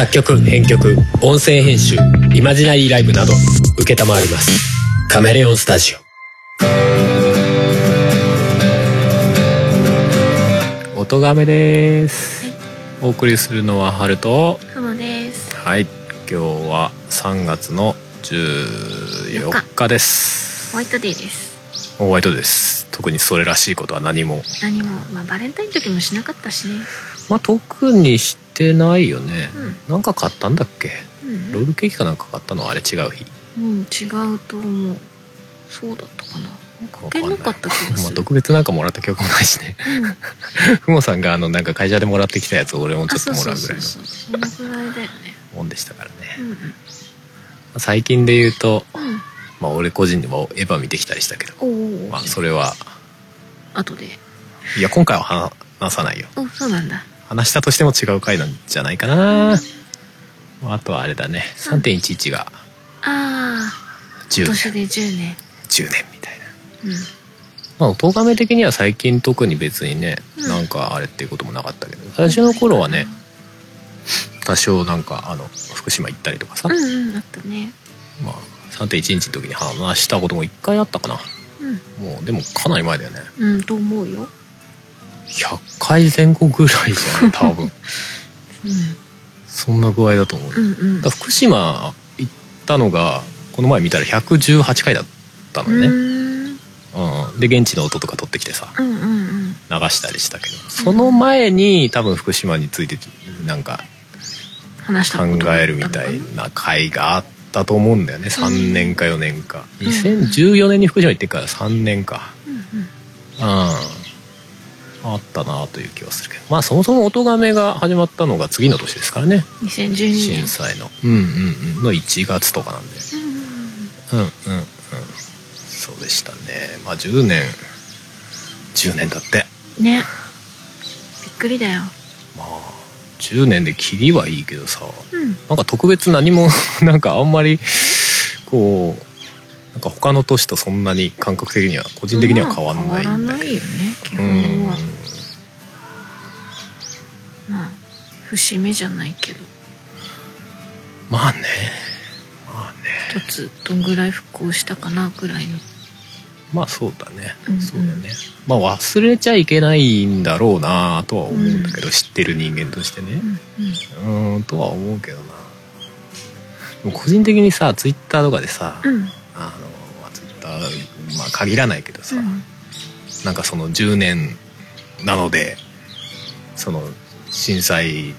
作曲編曲音声編集イマジナリーライブなど承ります。カメレオンスタジオ。音亀です、お送りするのはハルとです。はい。今日は3月の14日です。ホワイトデーです。ホワイトです。特にそれらしいことは何も。何も、まあ、バレンタインの時もしなかったしね。まあ特にしてないよね、うなんか買ったんだっけ？ん。ロールケーキかなんか買ったの？はあれ違う日うん、違うと思う。そうだったかな。かけなかった気がますある。特別なんかもらった記憶もないしねうん、ふもさんがあのなんか会社でもらってきたやつを俺もちょっともらうぐらいのそのぐらいだよね。もんでしたからねうん最近で言うとうん。まあ俺個人でもエヴァ見てきたりしたけど。まあそれは後で。いや今回は話さないよお、そうなんだ。話したとしても違う回なんじゃないかな、あとはあれだね3.11がああ。10年で10年。10年みたいなうん。まあ音亀的には最近特に別にね、うんなんかあれっていうこともなかったけど最初の頃はね多少なんかあの福島行ったりとかさ、うんうん、あったね。まあ3.1日の時に話したことも1回あったかなうん。もうでもかなり前だよねうん、と思うよ。100回前後ぐらいじゃん 多分。うん。そんな具合だと思う、うんうん。だ福島行ったのがこの前見たら118回だったのよね、ううん。で現地の音とか撮ってきてさうんうんうん。流したりしたけどその前に多分福島についてなんか考えるみたいな回があったと思うんだよね。3年か4年か。ん2014年に福島行ってから3年か。うん。うん。うんあったなという気はするけど。まあそもそも音がめが始まったのが次の年ですからね。2012震年。災の。うんうんうん。の1月とかなんで。うんうんうん。そうでしたね。まあ10年。10年だって。ね。びっくりだよ。まあ10年で切りはいいけどさ。うん。なんか特別何も なんかあんまりこうなんか他の年とそんなに感覚的には個人的には変わんないまあんだけど。変わらないよね基うん節目じゃないけど。まあね。まあね。一つどんぐらい復興したかなぐらいの。まあそうだね、うんうん。そうだね。まあ忘れちゃいけないんだろうなとは思うんだけど、知ってる人間としてね。うんうん。とは思うけどな。でも個人的にさツイッターとかでさ、うん。あのまあツイッターまあ限らないけどさ、うん。なんかその10年なのでその震災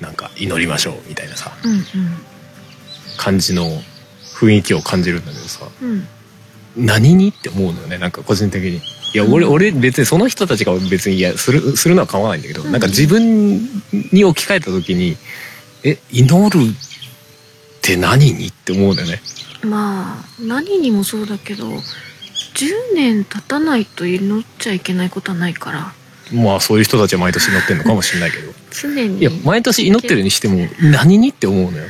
なんか祈りましょうみたいなさうん感じの雰囲気を感じるんだけどさうん。うん何にって思うのよねなんか個人的に。いや俺,、うん。俺別にその人たちが別にいやするするのは構わないんだけど、うん。なんか自分に置き換えた時にえ祈るって何にって思うんだよね。まあ何にもそうだけど10年経たないと祈っちゃいけないことはないから。まあそういう人たちは毎年祈ってんのかもしれないけど。常に。いや毎年祈ってるにしても何にって思うのよ。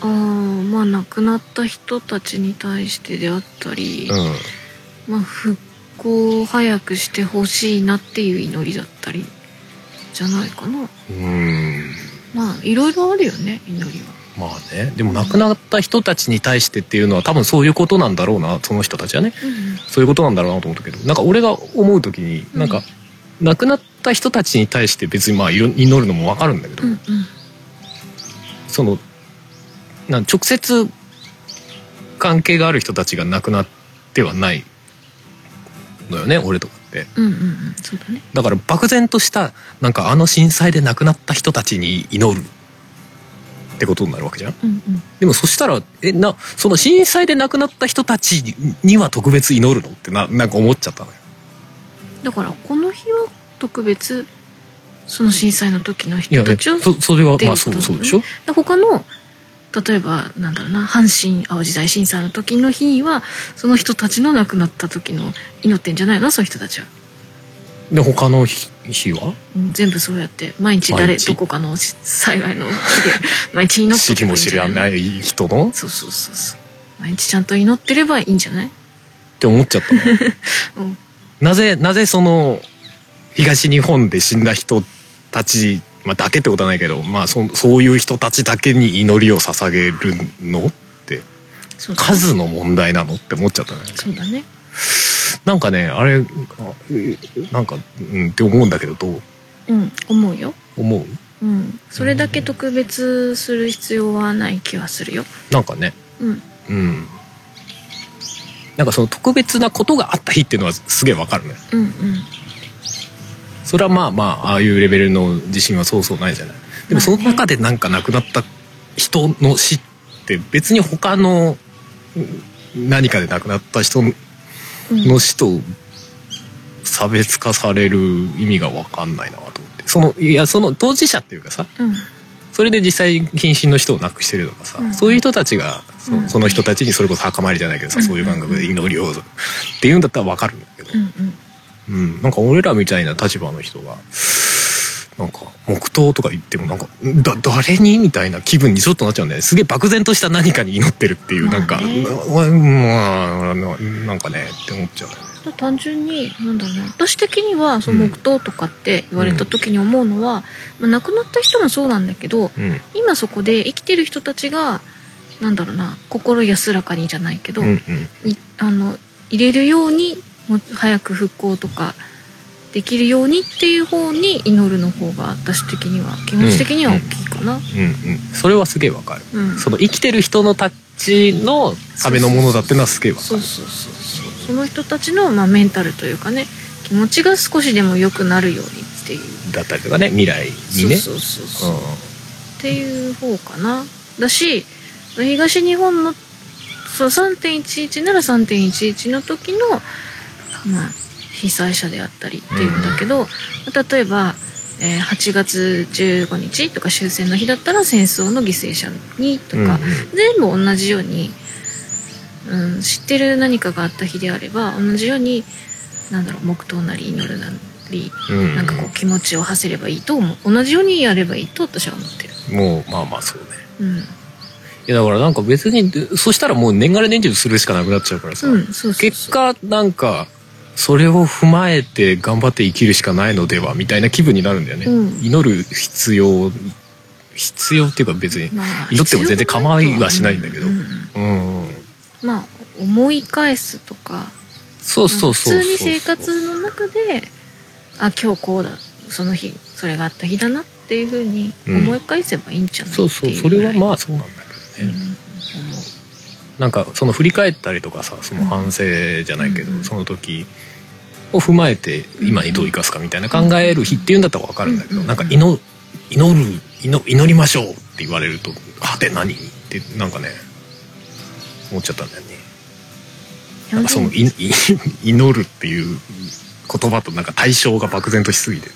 あーまあ亡くなった人たちに対してであったり、うん。まあ復興を早くしてほしいなっていう祈りだったりじゃないかなうーんまあいろいろあるよね祈りはまあね。でも亡くなった人たちに対してっていうのは多分そういうことなんだろうなその人たちはね。うんそういうことなんだろうなと思ったけどなんか俺が思う時になんか、亡くなった人たちに対して別にまあ祈るのもわかるんだけど、うんうん。そのなん直接関係がある人たちが亡くなってはないのよね俺とかって。うんうんうん。だね。だから漠然としたなんかあの震災で亡くなった人たちに祈るってことになるわけじゃん。うんうん。でもそしたらえなその震災で亡くなった人たちには特別祈るのってななんか思っちゃったのよ。だからこの日は特別その震災の時の人たちをそそれはっていうまあそうそうでしょ？で他の例えばなんだろうな阪神・淡路大震災の時の日はその人たちの亡くなった時の祈ってんじゃないの？そういう人たちは、で他の日日は？うん全部そうやって毎日誰どこかの災害の日で 毎日祈って知りも知らないい人の？っそうそうそうそう。毎日ちゃんと祈ってればいいんじゃない？て思っちゃったの？うん。なぜなぜその東日本で死んだ人たち、まあ、だけってことはないけど、まあ、そそういう人たちだけに祈りを捧げるのってそうだ数の問題なのって思っちゃったね。そうだねなんかねあれなんかうんって思うんだけどどう？うん思うよ。思う？うん。それだけ特別する必要はない気はするよ。なんかね。うん。うん。なんかその特別なことがあった日っていうのはすげえわかるね。うんうん。それはまあまあああいうレベルの自信はそうそうないじゃない。でもその中でなんか亡くなった人の死って別に他のうん何かで亡くなった人うんの死と差別化される意味が分かんないなと思って。そのいやその当事者っていうかさうん。それで実際近親の人を亡くしてるとかさ、うん。そういう人たちがそ,、うん。その人たちにそれこそ墓参りじゃないけどさ、うん。そういう感覚で祈りをっていうんだったら分かるんだけど。う、んうん。うん、なんか俺らみたいな立場の人がなんか黙祷とか言ってもなんかだ誰にみたいな気分にちょっとなっちゃうんだよね。すげえ漠然とした何かに祈ってるっていう、なんかまあねまあななんかねって思っちゃうね。単純になんだろうな。私的にはその黙祷とかって言われた時に思うのは、まあ、亡くなった人もそうなんだけどうん。今そこで生きてる人たちがなんだろうな心安らかにじゃないけど、うんうん。いあの入れるように早く復興とかできるようにっていう方に祈るの方が私的には気持ち的には大きいかな。うんうんそれはすげえわかる。うん。その生きてる人のたちのためのものだってのはすげえわかる。そうそうそうそう。その人たちの、まあ、メンタルというかね気持ちが少しでも良くなるようにっていう。だったりとかね未来にね。そうそうそうそう、っていう方かな。だし東日本のそう3.11なら3.11の時の、まあ、被災者であったりっていうんだけど、例えば、えー8月15日とか終戦の日だったら戦争の犠牲者にとか、全部同じように、うん、知ってる何かがあった日であれば同じようになんだろう黙祷なり祈るなりなんかこう気持ちを馳せればいいと思う。同じようにやればいいと私は思ってる。もうまあまあそうね。うん。いやだからなんか別にそしたらもう年がら年中するしかなくなっちゃうからさ、うんそうそうそう。結果なんかそれを踏まえて頑張って生きるしかないのではみたいな気分になるんだよね、うん。祈る必要必要っていうか別にまあ祈っても全然構いはしないんだけど。うんうん、うん。まあ思い返すとかそうそうそう普通に生活の中であ今日こうだその日それがあった日だなっていうふうに思い返せばいいんじゃないそうそうそれはまあそうなんだけどね、うんなんかその振り返ったりとかさその反省じゃないけど、うんその時を踏まえて今にどう生かすかみたいな考える日っていうんだったら分かるんだけど、うんなんか祈祈る祈祈りましょうって言われると「はて何?」ってなんかね思っちゃったんだよね。なんかその 祈るっていう言葉となんか対象が漠然としすぎて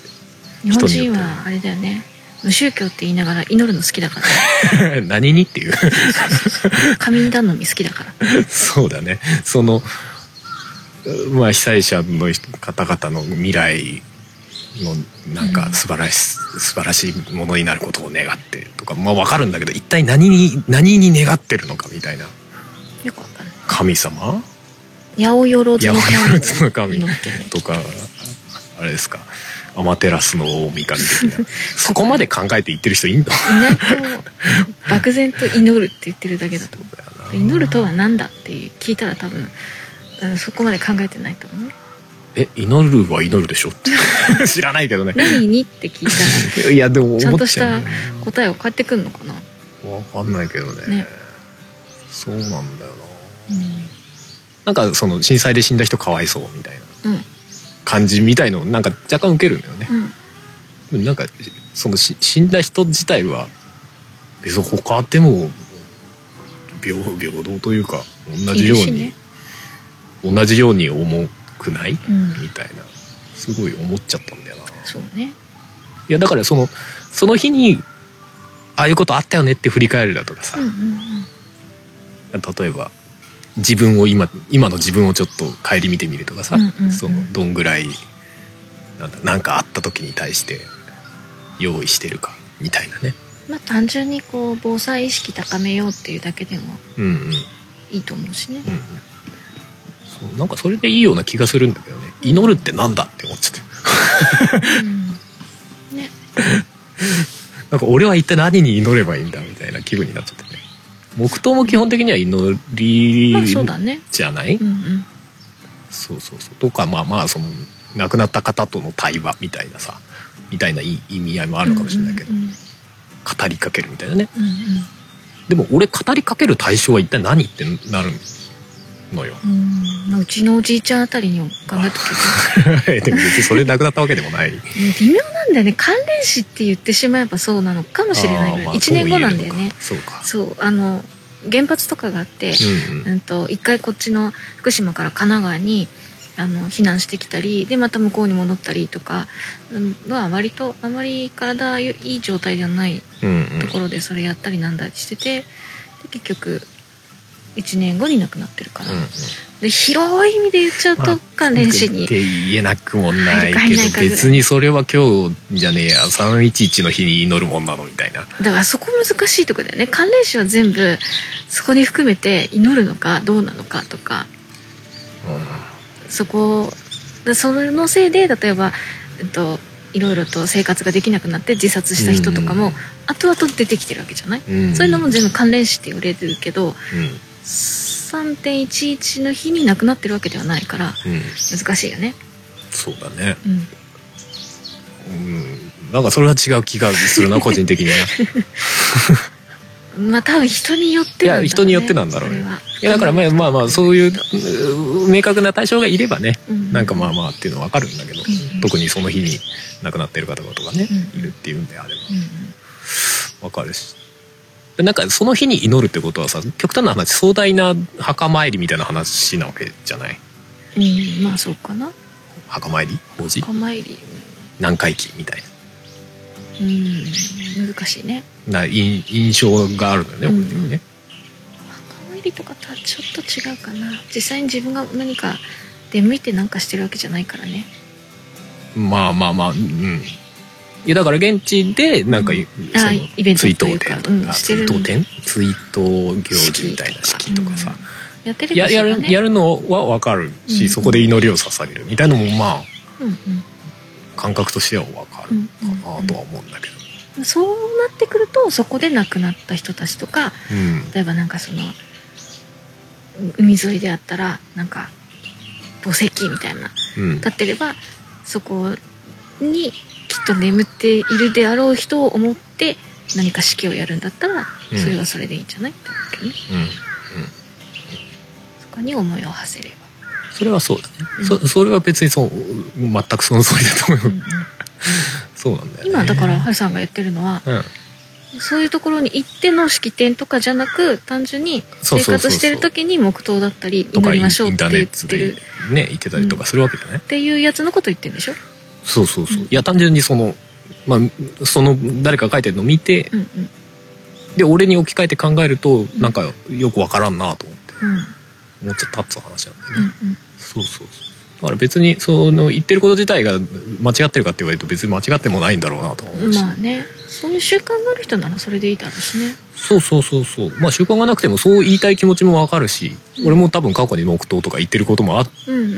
日本人はあれだよね無宗教って言いながら祈るの好きだから。何にっていう。神頼み好きだから。そうだね。そのまあ被災者の人方々の未来のなんか素晴らし、素晴らしいものになることを願ってとかまあ分かるんだけど一体何に何に願ってるのかみたいな。よかんない。神様？八百万の神とかあれですか？アマテラスの大神的な。そこまで考えて言ってる人いんの？漠然と祈るって言ってるだけだと。思う祈るとは何だって聞いたら多分、うん、そこまで考えてないと思う。え祈るは祈るでしょ？って。知らないけどね。何にって聞いたいやでもらちゃんとした答えを返ってくんのかな？わかんないけどね。ね。そうなんだよな。うん。なんかその震災で死んだ人かわいそうみたいな。うん感じみたいのなんか若干受けるんだよね。う、ん。なんかそのし死んだ人自体は別に他でも平平等というか同じように、ね。同じように重くない、うん。みたいな。すごい思っちゃったんだよな。そうね。いやだからそのその日にああいうことあったよねって振り返るだとかさ、うんうん。例えば自分を今今の自分をちょっと顧みてみるとかさ、うんうんうん。そのどんぐらいなんかあった時に対して用意してるかみたいなね。まあ単純にこう防災意識高めようっていうだけでもうんうん。うんいいと思うしね。そうなんかそれでいいような気がするんだけどね。祈るってなんだって思っちゃって。うん。ね。なんか俺は一体何に祈ればいいんだみたいな気分になっちゃっ黙祷も基本的には祈りまあそうだね。じゃない、うんうんそうそう。そうとかまあまあその亡くなった方との対話みたいなさみたいない意味合いもあるかもしれないけど、うんうん語りかけるみたいなね。うんうん。でも俺語りかける対象は一体何ってなるのよ。うん。うちのおじいちゃんあたりに考えとけばでも別にそれ亡くなったわけでもない。微妙なんだよね。関連死って言ってしまえばそうなのかもしれないぐらい。あーまあ1年後なんだよね。そうか。そうあの原発とかがあって、そうんうん。うんと一回こっちの福島から神奈川にあの避難してきたりでまた向こうに戻ったりとかうんは割とあまり体いい状態ではないうんうん。ところでそれやったりなんだりしててで結局1年後に亡くなってるから、うんうん。で広い意味で言っちゃうと関連死にって言えなくもないけど別にそれは今日じゃねえや311の日に祈るもんなのみたいな。だからそこ難しいとこだよね。関連死は全部そこに含めて祈るのかどうなのかとか。そこでそのせいで例えば、えっと、いろいろと生活ができなくなって自殺した人とかもうん後々出てきてるわけじゃない、うんそういうのも全部関連死って言われてるけどうん3.11の日に亡くなってるわけではないからうん。難しいよね。そうだね。うん。うん。なんかそれは違う気がするな 個人的には。まあ多分人によってなんだろう、ね、いや人によってなんだろうね。それはいやだからまあまあまあそういうう明確な対象がいればねうん。なんかまあまあっていうのは分かるんだけど、うん。特にその日に亡くなってる方々とかね、うん。いるっていうんであれば。うん。分かるし。でなんかその日に祈るってことはさ極端な話壮大な墓参りみたいな話なわけじゃない？うん、うん、まあそうかな。墓参り？法事墓参り。何回忌みたいうん難しいね。なな印印象があるのよね、うん。俺にはね。墓参りとかとはちょっと違うかな。実際に自分が何か出向いてなんかしてるわけじゃないからね。まあまあまあうんいやだから現地でなんか、うん。そのあイベント追悼展とか、うん追悼展？追悼行事みたいな式とかさ、やってるややるねやるのは分かるし、うん。そこで祈りを捧げるみたいのもまあうん感覚としては分かるうんかなとは思うんだけど、うん。そうなってくるとそこで亡くなった人たちとかうん。例えばなんかその海沿いであったらなんか墓石みたいなうん。立ってればそこにきっと眠っているであろう人を思って何か式をやるんだったらうん。それはそれでいいんじゃないって思うけどね。うん。そこに思いを馳せれば。それはそうだね、うん。そそれは別にそう全くその通りだと思う、うんうんそうなんだよね。今だからハルさんが言ってるのはうん。そういうところに行っての式典とかじゃなく単純に生活してる時に黙祷だったり祈りましょうって言ってる。ね言ってたりとかするわけじゃない、っていうやつのこと言ってるんでしょ？そうそうそう、うん。いや単純にそのまあその誰かが書いてるのを見てうんうん。で俺に置き換えて考えるとなんかよくわからんなと思って。うん。思っちゃったって話なんだよね、うんうん。そうそうそう。だから別にその言ってること自体が間違ってるかって言われると別に間違ってもないんだろうなと思うし、まあねそういう習慣がある人ならそれでいいだろうしね。そうそうそうそう。まあ習慣がなくてもそう言いたい気持ちもわかるし、うん。俺も多分過去に黙祷とか言ってることもあっ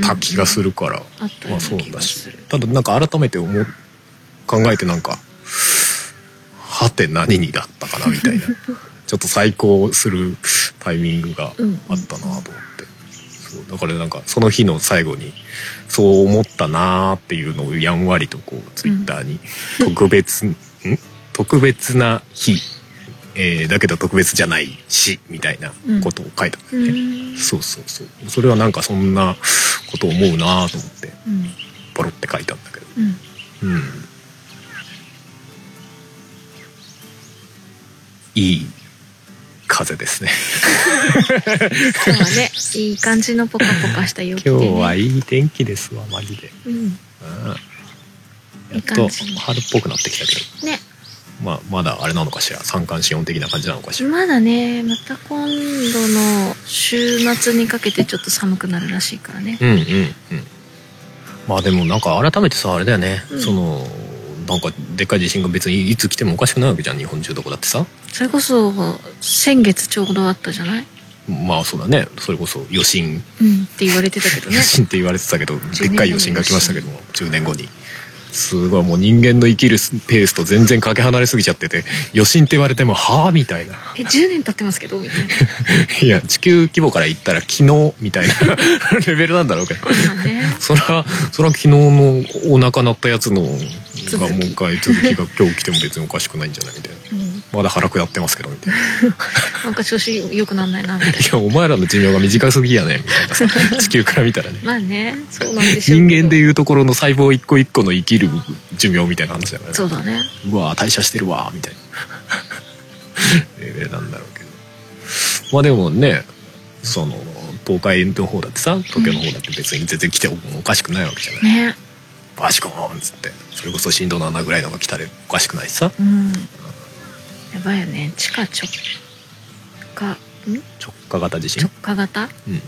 た気がするから、まあそうだし。ただなんか改めて思う考えてなんかはて何にだったかなみたいな。ちょっと再考するタイミングがうんあったなと思って、そうだからなんかその日の最後にそう思ったなーっていうのをやんわりとこうツイッターに特別、ん特別な日、えーだけど特別じゃないしみたいなことを書いたんだうよね、ん。そうそうそう。それはなんかそんなことを思うなーと思ってうん。ポロって書いたんだけど。うん。うん。いい風ですね。今日はね。いい感じのポカポカした陽気で、ね、今日はいい天気ですわマジで、うん。うん、やっと春っぽくなってきたけど。ねまあまだあれなのかしら？三寒四温的な感じなのかしら？まだねまた今度の週末にかけてちょっと寒くなるらしいからね。うんうんうん。まあでもなんか改めてさあれだよね、うん。そのなんかでっかい地震が別にいつ来てもおかしくないわけじゃん日本中どこだってさ。それこそ先月ちょうどあったじゃない？まあそうだね。それこそ余震。うん。って言われてたけどね。余震って言われてたけどでっかい余震が来ましたけども10年後にすごいもう人間の生きるペースと全然かけ離れすぎちゃってて余震って言われてもはあみたいな。え10年経ってますけどみたいな。いや地球規模から言ったら昨日みたいな レベルなんだろうけど。まあね。そらそら昨日のお腹鳴ったやつのがもう一回続きが今日来ても別におかしくないんじゃないみたいな。うんまだ腹下ってますけどみたいな。なんか調子良くなんないなみたいな。いやお前らの寿命が短すぎやねみたいな。さ地球から見たらね。まあねそうなんでしょう人間でいうところの細胞一個一個の生きる寿命みたいな話だからね。そうだね。うわ代謝してるわみたいな。レベルなんだろうけど。まあでもねその東海の方だってさ東京の方だって別に全然来てもおかしくないわけじゃない、ね。バシコーンっつってそれこそ震度7ぐらいのが来たらおかしくないしさ。うんやばいよね。地下直下。ん？直下型地震？直下型？うん。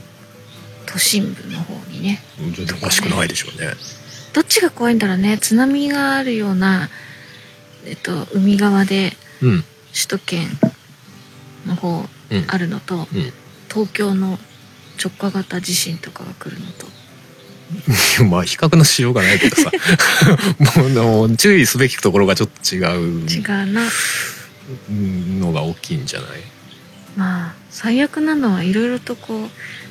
都心部の方にね。全然おかしくないでしょうね。どっちが怖いんだろうね。津波があるようなえっと海側でうん。首都圏の方うん。あるのと、うん。東京の直下型地震とかが来るのと。まあ比較のしようがないけどさ。もうもう注意すべきところがちょっと違う。違うなのが大きいんじゃない？まあ最悪なのはいろいろとこう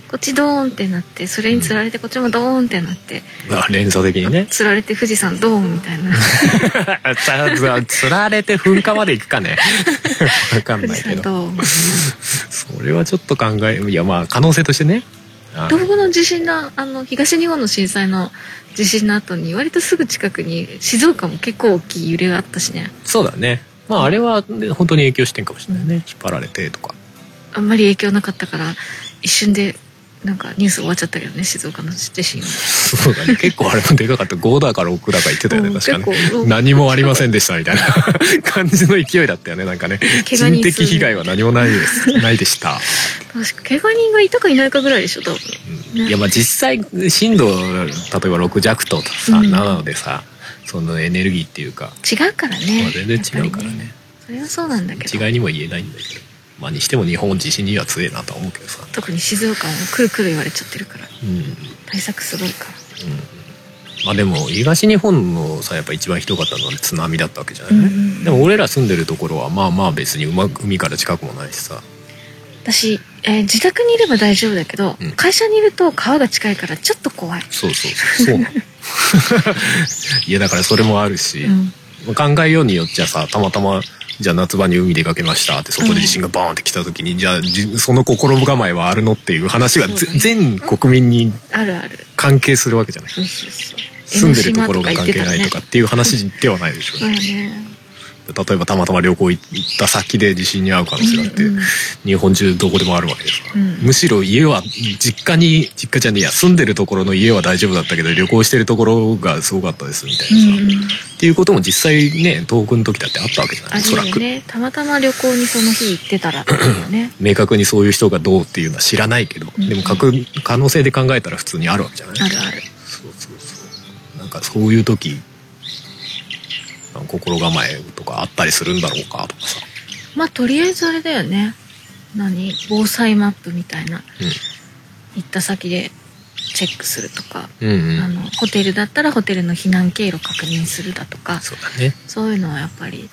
こっちドーンってなってそれにつられてこっちもドーンってなって、あ連鎖的にね。つられて富士山ドーンみたいな。つつられて噴火まで行くかね。わかんないけど。それはちょっと考えいやまあ可能性としてね。あ東北の地震のあの東日本の震災の地震の後に割とすぐ近くに静岡も結構大きい揺れがあったしね。そうだねまああれはね本当に影響してんかもしれないね。引っ張られてとか。あんまり影響なかったから一瞬でなんかニュース終わっちゃったけどね静岡の地震。はそうだね。結構あれもでかかった。5だか6だか言ってたよねうん確かね。何もありませんでしたみたいな。感じの勢いだったよねなんかね。人的被害は何もないです。ないでした。確か怪我人がいたかいないかぐらいでしょ多分。ねうん。いやまあ実際震度例えば6弱とさ、うん。7でさそのエネルギーっていうか、違うからね、まあ、全然違うからやっぱり。ねそれはそうなんだけど。違いにも言えないんだけど。まあにしても日本地震には強いなとは思うけどさ。特に静岡もくるくる言われちゃってるから。うん、うん、対策すごいから。まあでも東日本のさやっぱ一番ひどかったのは津波だったわけじゃない、うんうんうん。でも俺ら住んでるところはまあまあ別に海海から近くもないしさ。私、えー自宅にいれば大丈夫だけど、うん。会社にいると川が近いからちょっと怖い、そうそうそう。そう いやだからそれもあるし、うん。考えようによっちゃさたまたまじゃあ夏場に海出かけましたってそこで地震がバーンって来た時に、じゃあじその心構えはあるのっていう話がね。全国民にあるある。関係するわけじゃない。そうそうそう。住んでるところが関係ないとかっていう話ではないでしょそうだね例えばたまたま旅行行った先で地震に遭う可能性があって、うんうん。日本中どこでもあるわけでさ、うん。むしろ家は実家に実家じゃねえや住んでるところの家は大丈夫だったけど旅行してるところがすごかったですみたいなさ、うんうん。っていうことも実際ね東北の時だってあったわけじゃない？あおそらく、ねたまたま旅行にその日行ってたらね。明確にそういう人がどうっていうのは知らないけど、うんでも確可能性で考えたら普通にあるわけじゃない？あるある。そうそうそう。なんかそういう時心構えとかあったりするんだろうかとかさ、まあとりあえずあれだよね。何？防災マップみたいな。行った先でチェックするとか、うん、うん。うんあのホテルだったらホテルの避難経路確認するだとか。そうだね。そういうのはやっぱり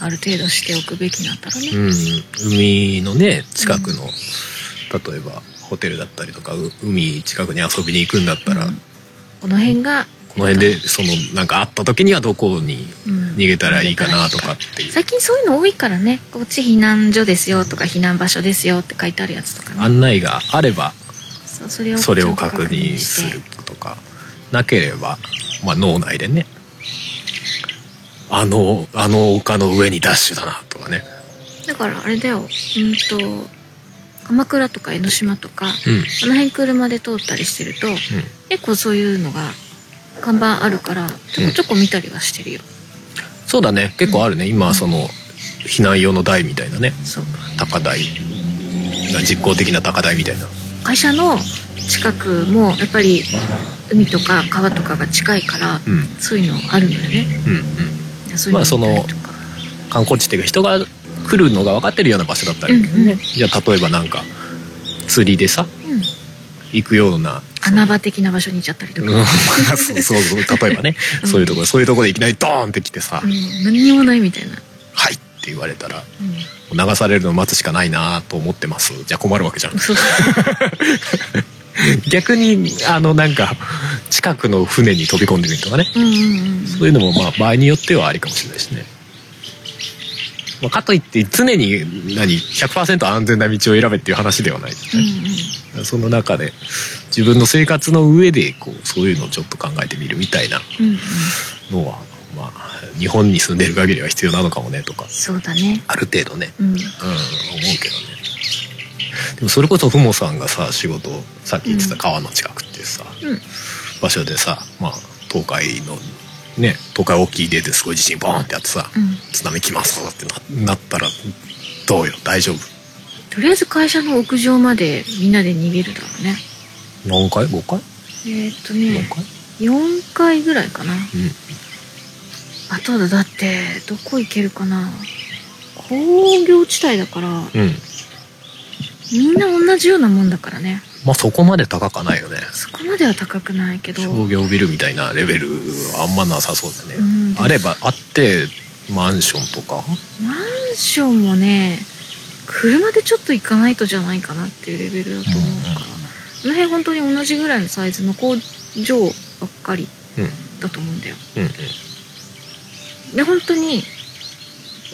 ある程度しておくべきなんだろうね、うん、海のね近くの、例えばホテルだったりとかう海近くに遊びに行くんだったら、うん。この辺がこの辺でそのなんかあった時にはどこにうん。逃げたらいいかなとかっていう、最近そういうの多いからね。こっち避難所ですよとか避難場所ですよって書いてあるやつとかね。案内があればそれを確認するとかなければ、まあ、脳内でね。あのあの丘の上にダッシュだなとかね。だからあれだよ。うんと鎌倉とか江ノ島とか、うん。あの辺車で通ったりしてると、結構そういうのが看板あるからちょこちょこ見たりはしてるよ、そうだね。結構あるね。今その避難用の台みたいなね。そう。高台。実効的な高台みたいな。会社の近くもやっぱり海とか川とかが近いから、うん。そういうのあるのよね。うんうん。そういうの見たりとか。観光地っていうか人が来るのが分かってるような場所だったらうんうん。じゃあ例えばなんか釣りでさうん。行くような穴場的な場所に行っちゃったりとか、うん、そうそうそう例えばね、うん。そういうところそういうところでいきなりドーンって来てさ「うん、何にもないみたいな、はい」って言われたらうん、流されるのを待つしかないなと思ってます。じゃあ困るわけじゃん。逆にあのなんか近くの船に飛び込んでみるとかね。うんうんうん。そういうのもまあ場合によってはありかもしれないしね、まあ、かといって常に何100%安全な道を選べっていう話ではないですうんね、うん。その中で自分の生活の上でこうそういうのをちょっと考えてみるみたいなうんうん。のはまあ日本に住んでる限りは必要なのかもねとかそうだね。ある程度ね。うん。うん思うけどね。でもそれこそふもさんがさ仕事さっき言ってた川の近くっていうさ、うん。場所でさまあ東海のね東海大きい出てすごい地震ボーンってやってさ、うん。津波来ますってななったらどうよ？大丈夫？とりあえず会社の屋上までみんなで逃げるだろうね。何回？5回？えーっと4ね回？4回ぐらいかな。うん。あとだだってどこ行けるかな。工業地帯だからうん。みんな同じようなもんだからねまあそこまで高かないよね。そこまでは高くないけど。商業ビルみたいなレベルはあんまなさそうだね、うん。あればあってマンションとか。マンションもね車でちょっと行かないとじゃないかなっていうレベルだと思うから、うんこの辺本当に同じぐらいのサイズの工場ばっかりうん。だと思うんだよ。うんうん。で本当に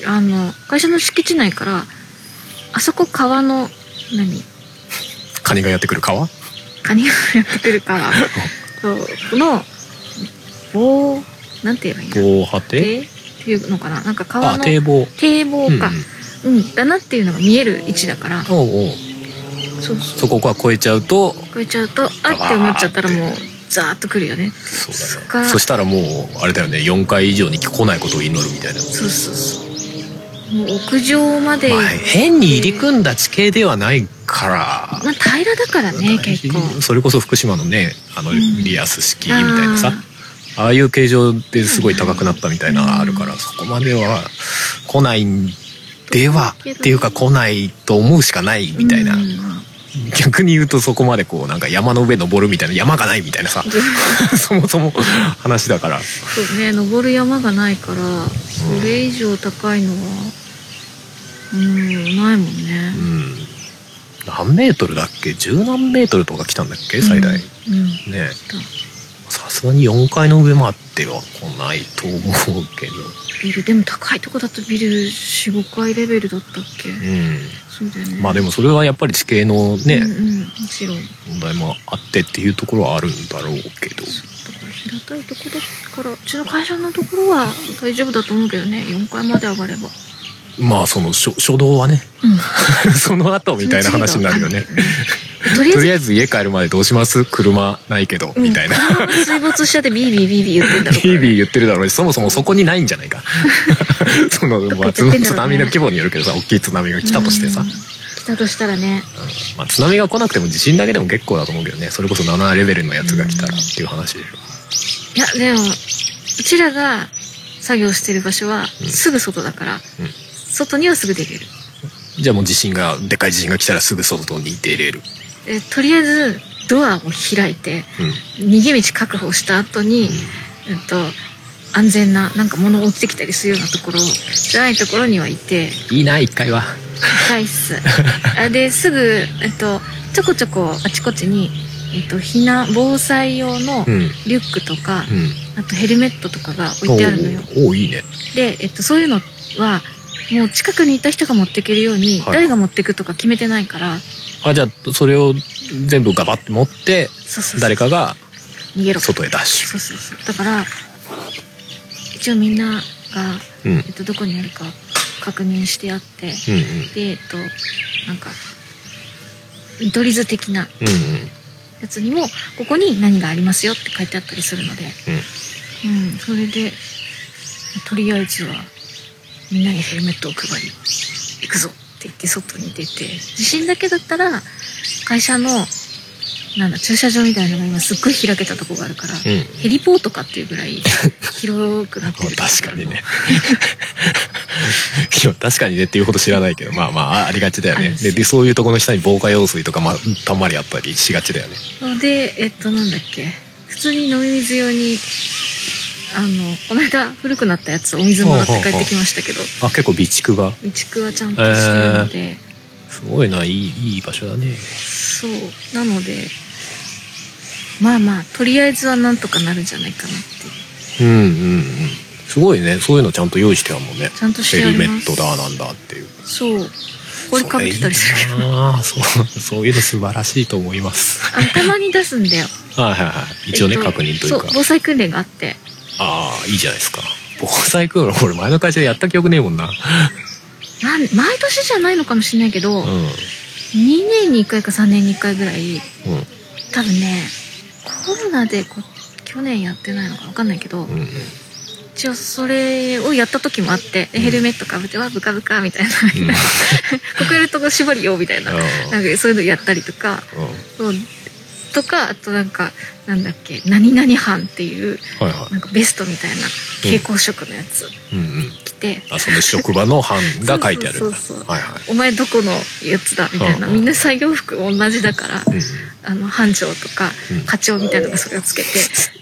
あの会社の敷地内からあそこ川の何？カニがやってくる川？カニがやってくるからそう。この棒なんて言えばいいんだ？防波堤堤っていうのかな？なんか川あの堤防。堤防か、うん。だなっていうのが見える位置だから。おうおう。そうそこが越えちゃうと超えちゃうとあって思っちゃったらもうザーッとくるよね。そうだね。そしたらもうあれだよね。4回以上に来ないことを祈るみたいな、そうそうそうもう屋上まで、まあ、変に入り組んだ地形ではないから。まあ、平らだからね結構。それこそ福島のねあのん。リアス式みたいなさ、ああいう形状ですごい高くなったみたいなのがあるから、そこまでは来ないんではっていうか来ないと思うしかないみたいな、うん。逆に言うとそこまでこうなんか山の上登るみたいな山がないみたいなさ。そもそも話だから。そうね登る山がないからそれ以上高いのはうんないもんうねん。何メートルだっけ？十何メートルとか来たんだっけ？最大、うん、うん。ねさすがに4階の上までは来ないと思うけど。ビルでも高いとこだとビル45階レベルだったっけ、うん。そうだよね。まあでもそれはやっぱり地形のね、うんうん、もちろん。だ問題もあってっていうところはあるんだろうけど。から平たいとこだからうちの会社のところは大丈夫だと思うけどね。4階まで上がればまあその初初動はねうん。その後みたいな話になるよね。とりあえず家帰るまでどうします？車ないけど、みたいな。うん水没しちゃってビービービービー言ってんだろう。ビービー言ってるだろうしそもそもそこにないんじゃないか。その、まあ、津波の規模によるけどさ大きい津波が来たとしてさ、うん。来たとしたらね。うん。まあ、津波が来なくても地震だけでも結構だと思うけどね。それこそ7レベルのやつが来たらっていう話でいやでもうちらが作業してる場所はうんすぐ外だから、うん外にはすぐ出れる。じゃあもう地震がでかい地震が来たらすぐ外に出れる、でとりあえずドアを開いてうん。逃げ道確保した後に、えっと安全ななんか物落ちてきたりするようなところじゃないところにはいて。いいな一回は。高いっす。あですぐ、えっと、ちょこちょこあちこちに、えっと、避難防災用のうん。リュックとか、うん。あとヘルメットとかが置いてあるのよ。おおおいいね。で、えっと、そういうのはもう近くにいた人が持っていけるように、はい。誰が持っていくとか決めてないから。あじゃあそれを全部ガバッて持ってそうそうそう。誰かが逃げろ。外へダッシそうそうそう。だから一応みんなが、ュうん。えっと、どこにあるか確認してあってうんうん。でえっとなんか見取り図的なうんうん。やつにもここに何がありますよって書いてあったりするので。うん。それでとりあえずはみんなにヘルメットを配り行くぞって言って外に出て地震だけだったら会社のなんだ駐車場みたいなのが今すっごい開けたとこがあるから、うん。ヘリポートかっていうぐらい 広くなってる確かにね。確かにねっていうほど知らないけどまあまあありがちだよね。ででそういうところの下に防火用水とか、まあ、たんまりあったりしがちだよね。のでえっとなんだっけ。普通に飲み水用にあのこの間古くなったやつお水もらって帰ってきましたけど。あ結構備蓄が。備蓄はちゃんとしてるので、すごいないいいい場所だね。そう。なのでまあまあとりあえずはなんとかなるんじゃないかなっていう。うんうんうん。すごいね。そういうのちゃんと用意してあるもんね。ちゃんとしてヘルあります。メットだなんだっていう。そう。これかぶってたりするけどああそう。そういうの素晴らしいと思います。あのたまに出すんだよ。はいはいはい。一応ね、えっと確認というか。そう防災訓練があってああいいじゃないですか。防災訓練俺前の会社でやった記憶ねえもんな。なん毎年じゃないのかもしれないけど、うんうん2年に1回か3年に1回ぐらい多分ねコロナでこ去年やってないのか分かんないけど、うんうん一応それをやった時もあってでヘルメットかぶって「わブカブカ」みたいな「うん。ここやるとこ縛りよ」みたいな。うん。なんかそういうのやったりとかうんとかあとなんかなんだっけ「何々班」っていうはいはなんかベストみたいな蛍光色のやついうんうん。着て。あその職場の班が書いてある そうそうそう。はいはい「お前どこのやつだ」みたいな。うん。みんな作業服同じだから。うんうんあの班長とかうん。課長みたいなのがそれをつけて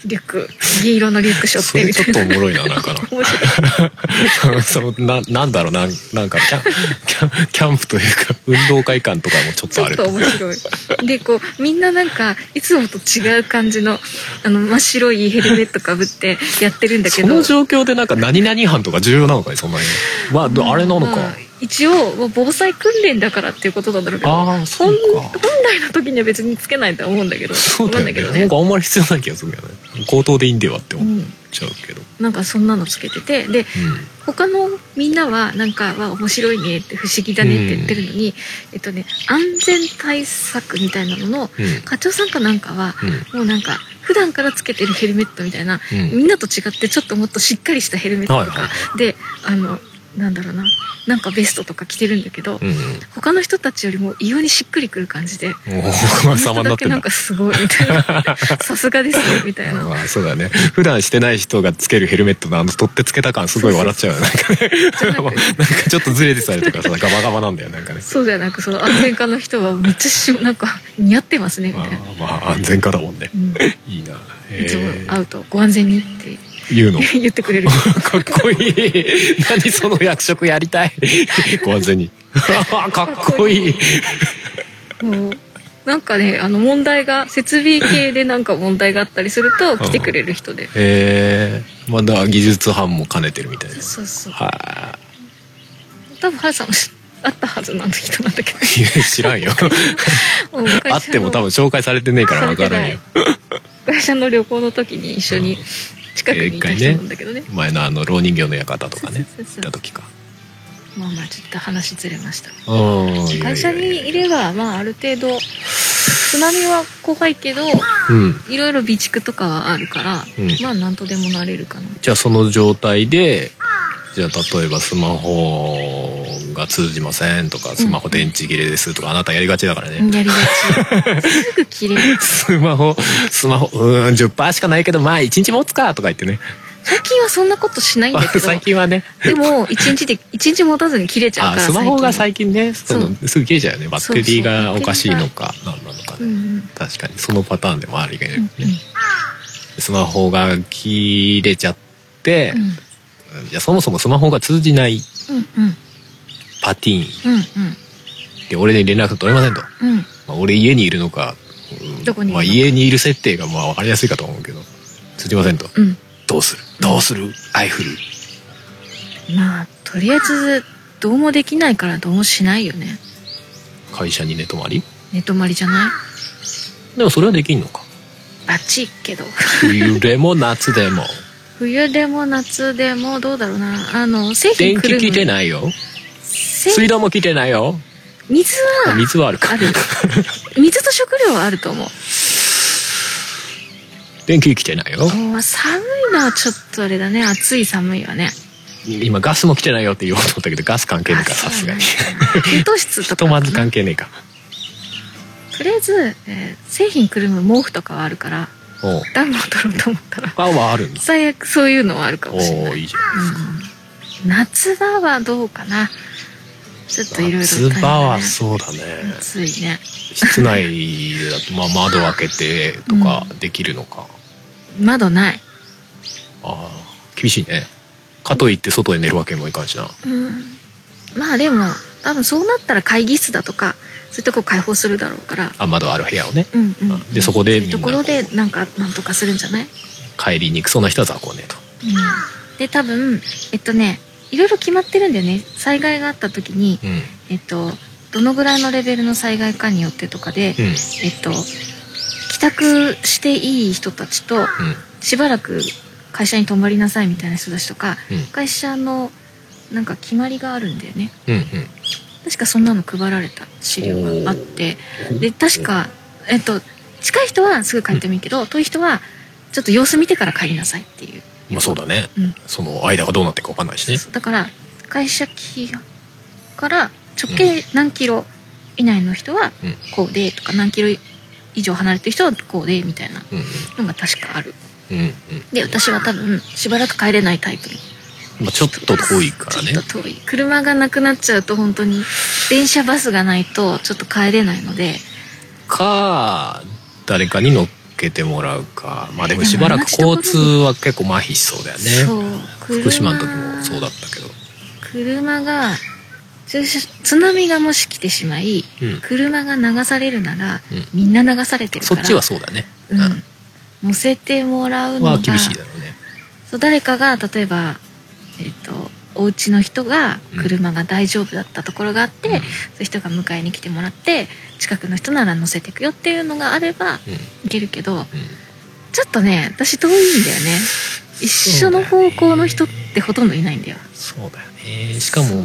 リュック銀色のリュック背負ってみたいなちょっとおもろいななんかな そのななんだろうななんかキャンキャンキャンプというか運動会館とかもちょっとあるちょっと面白い。でこうみんななんかいつもと違う感じのあの真っ白いヘルメットかぶってやってるんだけど。その状況でなんか何々班とか重要なのかねそんなに。まあであれなのか、まあ一応防災訓練だからっていうことなんだろうけどああそう本来の時には別につけないとは思うんだけどそうだだけどね。なんかあんまり必要ない気がするけどね口頭でいいんではって思っうんちゃうけど。なんかそんなのつけててでうん。他のみんなはなんかは面白いねって不思議だねって言ってるのに、えっとね安全対策みたいなののうん。課長さんかなんかはうん。もうなんか普段からつけてるヘルメットみたいな、うん。みんなと違ってちょっともっとしっかりしたヘルメットとか、はいはいはであのなんだろうな。なんかベストとか着てるんだけど、うん他の人たちよりも異様にしっくりくる感じで。うんおお 様になってなんかすごいみたいな。さすがですねみたいな。まあそうだね。普段してない人がつけるヘルメットのあの取ってつけた感すごい笑っちゃうよね。なんかね。なんかちょっとずれてたりとかさガバガバなんだよなんかね。そうじゃなくその安全課の人はめっちゃしなんか似合ってますねみまたいな、あまあ安全家だもんね。うん、いいな。いつもへ会うとご安全にってえ言うの？言ってくれる。かっこいい。何その役職やりたい。ご安全に。かっこいい。もうなんかねあの問題が設備系でなんか問題があったりすると来てくれる人で。へえまだ技術班も兼ねてるみたいなそうそうは多分ハルさんも知あったはずなんだ人なんだけど。いいや知らんよ。あっても多分紹介されてねえから分からんよ。会社の旅行の時に一緒に近くにいた人なんだけどね。前のあの浪人形の館とかね行った時か。まあまあちょっと話ずれました。うん。会社にいればまあある程度津波は怖いけどうん。いろいろ備蓄とかはあるから、うん。まあ何とでもなれるかな。じゃあその状態でじゃあ例えばスマホが通じませんとかスマホ電池切れですとかあなたやりがちだからね、やりがち。すぐ切れる。スマホスマホうーん10%しかないけどまあ1日持つかとか言ってね。最近はそんなことしないんだけど。最近はね。でも一日で一日持たずに切れちゃうからあスマホが最最近。ねそのすぐ切れちゃうよね。バッテリーがおかしいのかそなのか近、うね、んうん。確かにそのパターンでもあるけどね、うん。スマホが切れちゃって、うんじゃあそもそもスマホが通じないうんうん。パティーン。うんで俺に連絡取れませんと、うん。うんまあ、俺家にいるのか、うん。どこにいるのまあ、家にいる設定がまあ分かりやすいかと思うけど。通じませんと。うん。どうする？どうする？アイフルまあとりあえずどうもできないからどうもしないよね。会社に寝泊まり？寝泊まりじゃない？でもそれはできんのか。バッチリけど。冬でも夏でも冬でも夏でもどうだろうな。あの製品電気来ていないよ。水水道も来てないよ。水は。水はあるか。ある。水と食料はあると思う。電気来てないよ。もう寒いのはちょっとあれだね。暑い寒いはね。今ガスも来てないよって言おうと思ったけどガス関係ねえかあさすがに。湯室とかひとまず関係ねえかとりあえず、えー製品くるむ毛布とかはあるから暖房取ろうと思ったら。あはあるんだ最悪そういうのはあるかもしれない。おおいいじゃん。うん夏場はどうかな。ちょっといろいろ夏場はそうだね。暑いね。室内だとまあ窓開けてとかできるのか、窓ない。ああ厳しいね。かといって外で寝るわけにもいかんしな。うん。まあでも多分そうなったら会議室だとかそういうとこ開放するだろうから。あ窓ある部屋をね。うんうん。でそこでそういうところでなんかなんとかするんじゃない？帰りにくそうな人は雑魚寝と。うん。で多分えっとねいろいろ決まってるんだよね。災害があった時にうん。えっとどのぐらいのレベルの災害かによってとかで、うん。えっと帰宅していい人たちとしばらく会社に泊まりなさいみたいな人たちとかうん。会社のなんか決まりがあるんだよね。うんうん確かそんなの配られた資料があってうんで確かえっと近い人はすぐ帰ってもいいけど、遠い人はちょっと様子見てから帰りなさいっていう、まあそうだね。うん、その間がどうなってるか分かんないしね。だから会社機から直径何キロ以内の人はうん。こうでとか何キロ以上離れてる人はこうでみたいなうん。のが確かある。うんうん。で私は多分しばらく帰れないタイプのまあちょっと遠いからね。ちょっと遠い。車がなくなっちゃうと本当に電車バスがないとちょっと帰れないので。か誰かに乗っけてもらうか。まあでもしばらく交通は結構麻痺しそうだよね。そう福島の時もそうだったけど。車が津津波がもし来てしまいうん。車が流されるなら、うん。みんな流されてるから。そっちはそうだね。うん、乗せてもらうのがは厳しいだろうね。そう誰かが例えばえっ、とお家の人が車が大丈夫だったところがあって、うん。そういう人が迎えに来てもらって近くの人なら乗せていくよっていうのがあればうん。いけるけどうん。ちょっとね私遠いんだよね。一緒の方向の人ってほとんどいないんだよ。そうだよね。しかも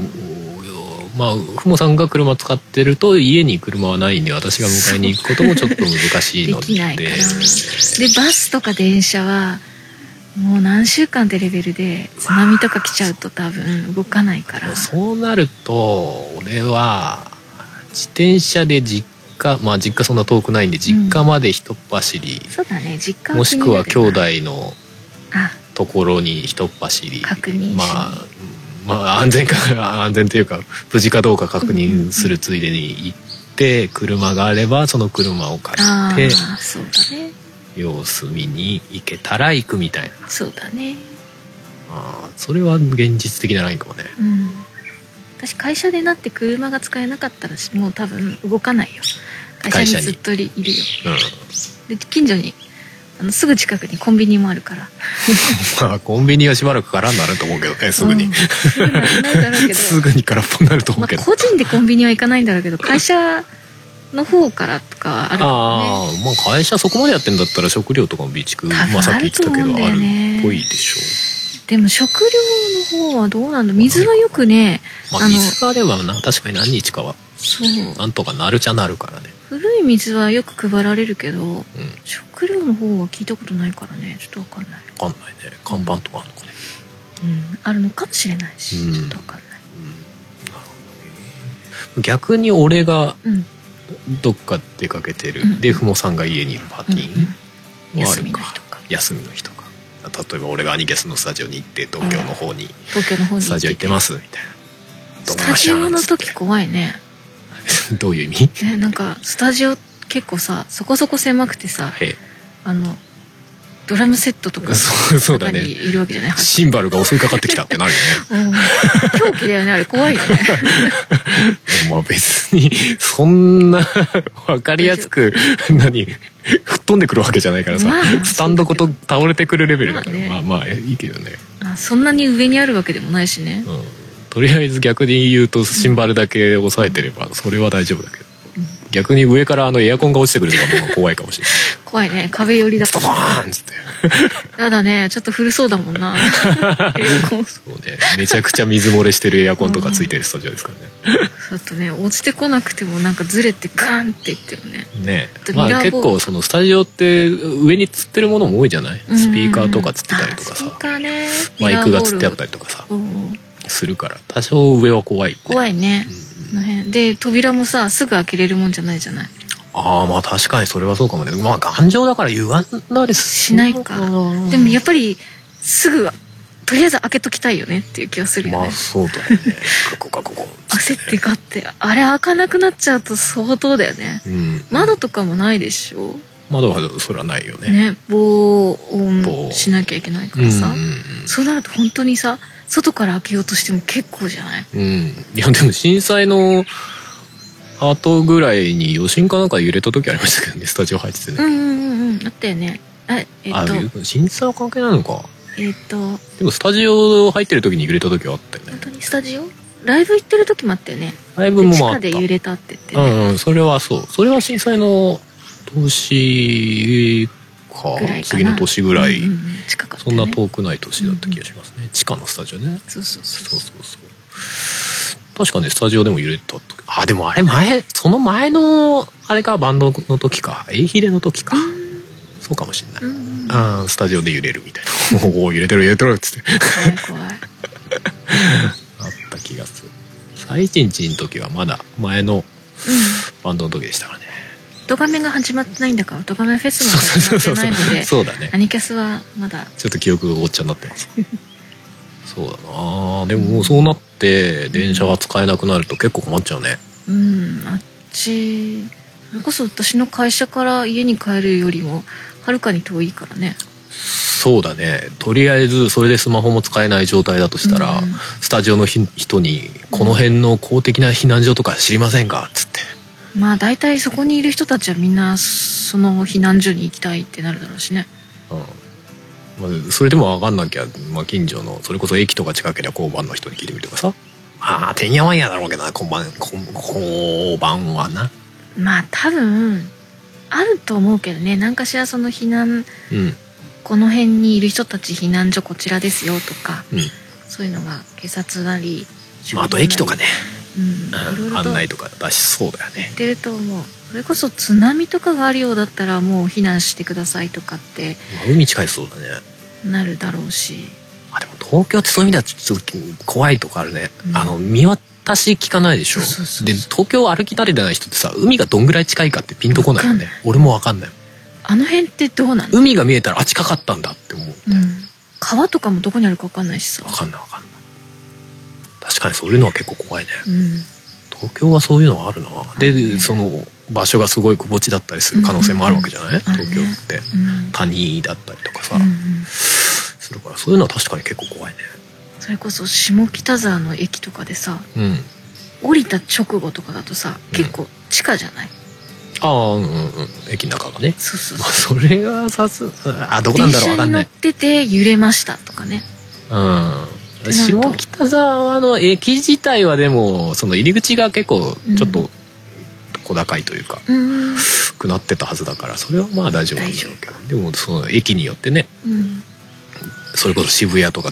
まあふもさんが車使ってると家に車はないんで私が迎えに行くこともちょっと難しいで。のできないから。でバスとか電車はもう何週間ってレベルで津波とか来ちゃうと多分動かないから。そうなると俺は自転車で実家まあ実家そんな遠くないんで実家まで一っ走り、そうだね実家もしくは兄弟のところに一っ走り。確認まあまあ安全か 安全というか無事かどうか確認するついでに行って車があればその車を借ありて。あそうだね様子見に行けたら行くみたいな。そうだね。あーそれは現実的なラインかもね。うん。私会社でなって車が使えなかったらもう多分動かないよ。会会社にずっといるよ。うん。で近所にあのすぐ近くにコンビニもあるから。まあコンビニはしばらくからになると思うけどねすぐに、うん。すぐに空っぽになると思まあ、うけど、個人でコンビニは行かないんだろうけど会社の方からとかはあるからね。ああまあ会社そこまでやってんだったら食料とかも備蓄まあさっき言ってたけどあるっぽいでしょ。でも食料の方はどうなんだ水はよくねまあ水があればな確かに何日かは。そう。なんとかなるちゃなるからね古い水はよく配られるけどうん。食料の方は聞いたことないからね。ちょっとわかんない。分かんないね。看板とかあるのかね。うん。あるのかもしれないし、うん。ちょっとわかんない。うん。なるほどね。逆に俺がうんどっか出かけてる、うん。でふもさんが家にいるパーティうん休ーはあるか。みの日とか。休みの日とか。例えば俺がアニゲスのスタジオに行って東京の方に東京の方にスタジオ行ってますみたいな。スタジオの時怖いね。どういう意味？ねなんかスタジオ結構さそこそこ狭くてさへあのドラムセットとかそうそうだ中にねいるわけじゃない？シンバルが襲いかかってきたってなるよね。うん。狂気だよねあれ怖いよね。まあ別にそんな分かりやすく何吹っ飛んでくるわけじゃないからさ、まあスタンドごと倒れてくるレベルだから、まあね。まあまあいいけどね、あそんなに上にあるわけでもないしね。うん、とりあえず逆に言うとシンバルだけ押さえてればそれは大丈夫だけど、うん逆に上からあのエアコンが落ちてくるとかの方が怖いかもしれない。怖いね。壁寄りだストコからーンっつって。やだね。ちょっと古そうだもんな。エアコン。そうね。めちゃくちゃ水漏れしてるエアコンとかついてるスタジオですからね。ちょっとね。落ちてこなくてもなんかずれてガーンっていってるね。ね。とまあ結構そのスタジオって上につってるものも多いじゃない？スピーカーとかつってたりとかさ。あスピーカーね。マイクがつってあったりりとかさ。うん。するから。多少上は怖い、ね、怖いね。うん。この辺。で扉もさすぐ開けれるもんじゃないじゃない？ああまあ確かにそれはそうかもね。まあ頑丈だから歪んだりしないか。でもやっぱりすぐとりあえず開けときたいよねっていう気がするよね、まあそうだよね。ここかここ。焦ってかってあれ開かなくなっちゃうと相当だよね。うん。窓とかもないでしょ？窓はそれはないよね。ね防防音。しなきゃいけないからさ、そうなると本当にさ外から開けようとしても結構じゃない？うん。うんいやでも震災の後ぐらいに余震かなんか揺れた時ありましたけどねスタジオ入っててね、うんうんうんうん。あったよね。あえっ、あと震災は関係ないのか。えっ、と。でもスタジオ入ってる時に揺れた時はあったよね。本当にスタジオ？ライブ行ってる時もあったよね。ライブもまああった。地下で揺れたって言って、ね。うんうんそれはそう。それは震災の年か次の年ぐらい、うんうんうん。近かったそんな遠くない年だった気がしますね、地下のスタジオね。そうそうそそう。そうそう確かねスタジオでも揺れた時あでもあれ前その前のあれかバンドの時か。エイヒレの時か。そうかもしれない、う、うんうん、スタジオで揺れるみたいな。おお揺れてる揺れてるっつって。怖い怖い。あった気がする。最一日の時はまだ前のうん。バンドの時でしたからね音ガメが始まってないんだか。ら音ガメフェスも始まってないのでそうだね。アニキャスはまだ。ちょっと記憶がごっちゃになってます。そうだな。でももうそうなって電車が使えなくなると結構困っちゃうね。うんあっち。それこそ私の会社から家に帰るよりもはるかに遠いからね。そうだね。とりあえずそれでスマホも使えない状態だとしたら、うん。スタジオのひ人に「この辺の公的な避難所とか知りませんか?」っつってまあ大体そこにいる人たちはみんなその避難所に行きたいってなるだろうしね。うん。まあ、それでも分かんなきゃ、まあ、近所のそれこそ駅とか近ければ交番の人に聞いてみるとかさ。ああてんやわんやだろうけどな交番交交番はな。まあ多分あると思うけどね。何かしらその避難うん。この辺にいる人たち避難所こちらですよとかうん、そういうのが警察なりまあ、あと駅とかね、うん。案内とか出しそうだよね。言ってると思う。それこそ津波とかがあるようだったらもう避難してくださいとかって。まあ海近いそうだね。なるだろうし。あでも東京ってそういう意味ではちょっと怖いとこあるね、うん。あの見渡し聞かないでしょ。で東京歩き慣れてない人ってさ海がどんぐらい近いかってピンとこないよね。俺もわかんないあの辺ってどうなの、海が見えたらあ近かったんだって思う。うん、川とかもどこにあるか分かんないしさ。わかんないわかんない確かにそういうのは結構怖いね。うん。東京はそういうのはあるな。でその場所がすごいくぼ地だったりする可能性もあるわけじゃない、うん東京って。うん。谷だったりとかさ、うんうん。するからそういうのは確かに結構怖いね。それこそ下北沢の駅とかでさうん。降りた直後とかだとさうん。結構地下じゃない、ああうんうんうん。駅の中がね。そうそうまあそうそれがさすあどうなん電車に乗っだろう？わかんない。てて揺れましたとかね。うん下北沢の駅自体はでもその入り口が結構ちょっと小高いというか、うん。くなってたはずだからそれはまあ大丈夫なんだろうけどでもその駅によってねうん。それこそ渋谷とか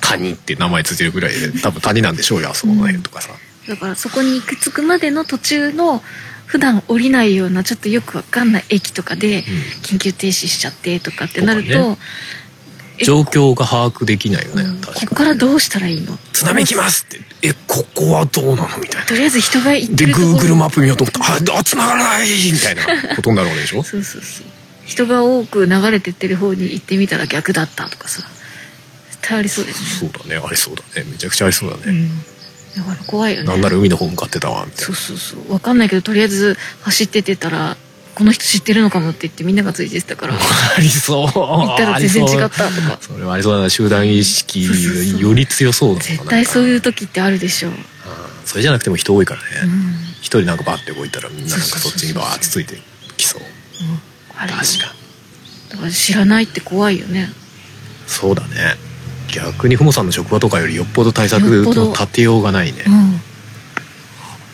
谷って名前ついてるぐらいで多分谷なんでしょうよあそこの辺とかさ、だからそこに行く着くまでの途中の普段降りないようなちょっとよくわかんない駅とかで緊急停止しちゃってとかってなると、状況が把握できないよね、うん。こ確かに。こからどうしたらいいの？津波来ますって。えここはどうなの？みたいな。とりあえず人が行ってでるところ Google マップ見ようと思った。らあ繋がらない！みたいなことになるわけでしょ？そうそうそう。人が多く流れてってる方に行ってみたら逆だったとかさ。絶対ありそうですね。そうだね。ありそうだね。めちゃくちゃありそうだね、うん。だから怖いよね。なんなら海の方向かってたわみたいな。そうそうそう。わかんないけどとりあえず走ってってたらこの人知ってるのかもって言ってみんながついてたから。ありそう。行ったら全然違ったとか。それはありそう。だな集団意識より強そうだな。絶対そういうと時ってあるでしょう、それじゃなくても人多いからね。うん。一、人なんかバッて動いたらみんななんかそっちにバーってついてきそう。うん。あるよ確か。だから知らないって怖いよね。そうだね。逆にふもさんの職場とかよりよっぽど対策の立てようがないね。うん。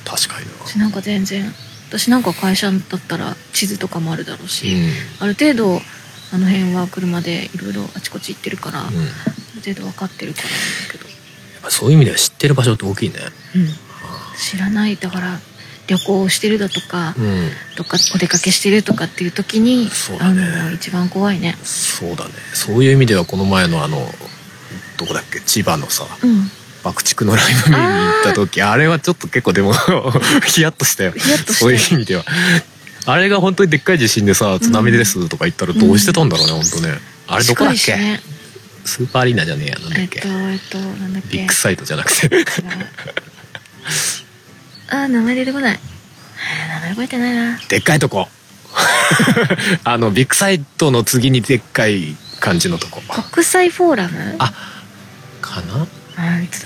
確かに私なんか全然私なんか会社だったら地図とかもあるだろうし、なある程度あの辺は車でいろいろあちこち行ってるから、うん、ある程度分かってるからだけど、そういう意味では知ってる場所って大きいね。うん、知らない。だから旅行をしてるだとか、うん。とかお出かけしてるとかっていう時にそうだね。のが一番怖いね。そうだね。そういう意味ではこの前のあのどこだっけ？千葉のさうん爆竹のライブ見に行った時あれはちょっと結構でも ヒヤッとしたよ。そういう意味では。あれが本当にでっかい地震でさ津波ですとか言ったらどうしてたんだろうね、本当ね。あれどこだっけ、ね。スーパーアリーナじゃねえやなんだえっとっけ、えっとなんだっけ？ビッグサイトじゃなくて。あー名前出てこない。名前覚えてないな。でっかいとこ。あのビッグサイトの次にでっかい感じのとこ。国際フォーラム？あかな？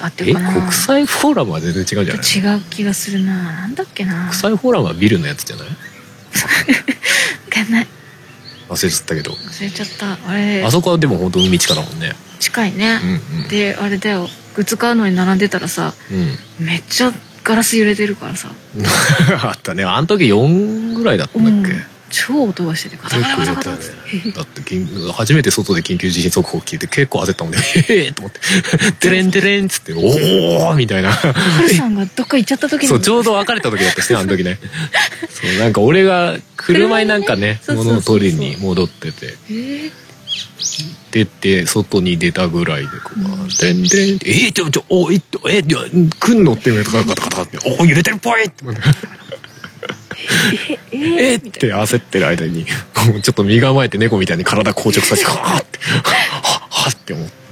あってえ国際フォーラムは全然違うんじゃない？違う気がするな。なんだっけな。国際フォーラムはビルのやつじゃない？わかんない。忘れちゃったけど。忘れちゃった。あれ。あそこはでも本当海近だもんね。近いね。う、んうん。であれだよ。グッズ買うのに並んでたらさうん。めっちゃガラス揺れてるからさ。あったね。あの時4ぐらいだったんだっけ、うん超音がしててガタガタガタガタってだって緊初めて外で緊急地震速報聞いて結構焦ったもんね「へ え!」と思って「デレンデレン」っつって「おお!」みたいなハルさんがどっか行っちゃった時にそうちょうど別れた時だったしねあの時ね そうなんか俺が車になんかね物を取りに戻っててえー出て外に出たぐらいでこううん「デンデン」って「えー、ちょちょおいっとえいや来んの?」って言うのガタガタガタって「お揺れてるっぽい!」って思ってえええって焦ってる間にちょっと身構えて猫みたいに体硬直させて はーってははって思って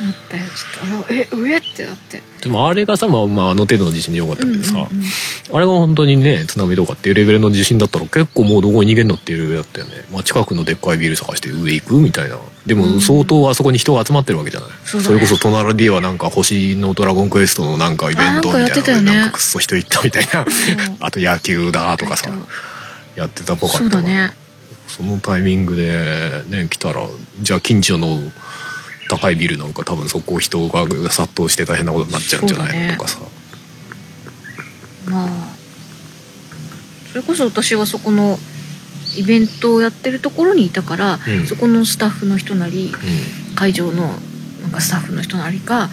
思ったよちょっと。あらえ上ってなって。でもあれがさ、まあ、まああの程度の地震でよかったけどさ、うんうんうん。あれが本当にね津波とかっていうレベルの地震だったら結構もうどこに逃げんのっていうレベルだったよね、まあ、近くのでっかいビル探して上行くみたいなでも相当あそこに人が集まってるわけじゃない、そうだね。れこそ隣ではなんか星のドラゴンクエストのなんかイベントみたいなあなんかくっそ人行ったみたいな。あと野球だとかさえっとやってたっぽかったそうだね。そのタイミングでね来たらじゃあ近所の高いビルなんか多分そこ人が殺到して大変なことになっちゃうんじゃないの、ね。とかさ。まあ。それこそ私はそこのイベントをやってるところにいたから、うん。そこのスタッフの人なりう会場のなんかスタッフの人なりがん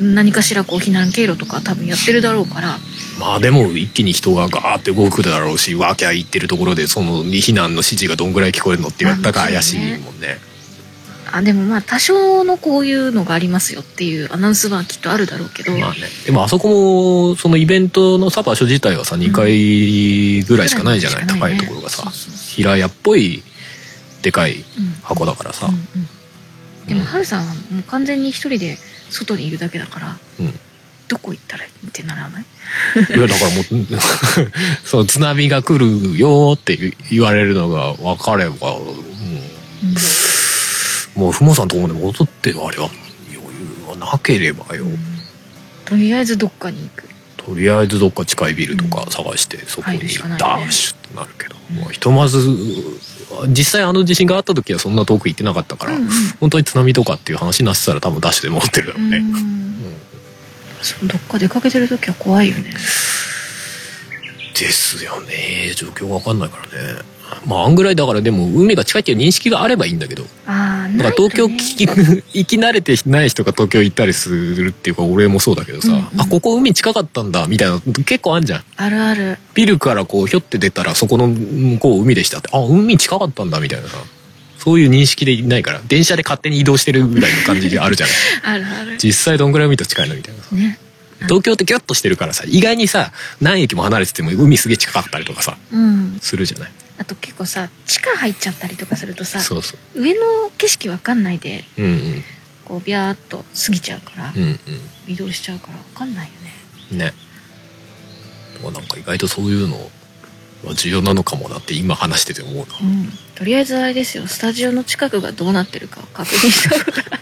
うん。何かしらこう避難経路とか多分やってるだろうから。まあでも一気に人がガーって動くだろうしワーキャー言ってるところでその避難の指示がどんぐらい聞こえるのって言われたか怪しいもんね。あでもまあ多少のこういうのがありますよっていうアナウンスはきっとあるだろうけど、まあね。でもあそこもそのイベントのさ場所自体はさ2階ぐらいしかないじゃない、ぐらね。高いところがさ。そうそう平屋っぽいでかいうん。箱だからさ、うんうん。でもハルさんはもう完全に一人で外にいるだけだからうん。どこ行ったらいいってならない？いやだからもう そう津波が来るよって言われるのが分かれば、うん。うん。もうふもさんのところまで戻ってあれは余裕はなければよ、とりあえずどっかに行く。とりあえずどっか近いビルとか探してそこにダッシュってなるけど、うんもうひとまず実際あの地震があった時はそんな遠く行ってなかったから、うんうん。本当に津波とかっていう話になってたら多分ダッシュで戻ってるだろうね、うんどっか出かけてる時は怖いよね。ですよね。状況が分かんないからねまああんぐらいだからでも海が近いっていう認識があればいいんだけど。ああだから東京聞き 行き慣れてない人が東京行ったりするっていうか俺もそうだけどさ、うんうん。あここ海近かったんだみたいなの結構あんじゃん。あるある。ビルからこうひょって出たらそこの向こう海でしたってあ海近かったんだみたいなさ。そういう認識でいないから電車で勝手に移動してるぐらいの感じであるじゃない。あるある。実際どんぐらい海と近いのみたいなさ。ね。東京ってギュッとしてるからさ意外にさ何駅も離れてても海すげえ近かったりとかさうん。するじゃないあと結構さ地下入っちゃったりとかするとさそうそう。上の景色わかんないでうんうん。こうビャーっと過ぎちゃうから、うん移動しちゃうからわかんないよね。うんねなんか意外とそういうのは重要なのかもなって今話してて思うな。うん。とりあえずあれですよ。スタジオの近くがどうなってるかを確認した方が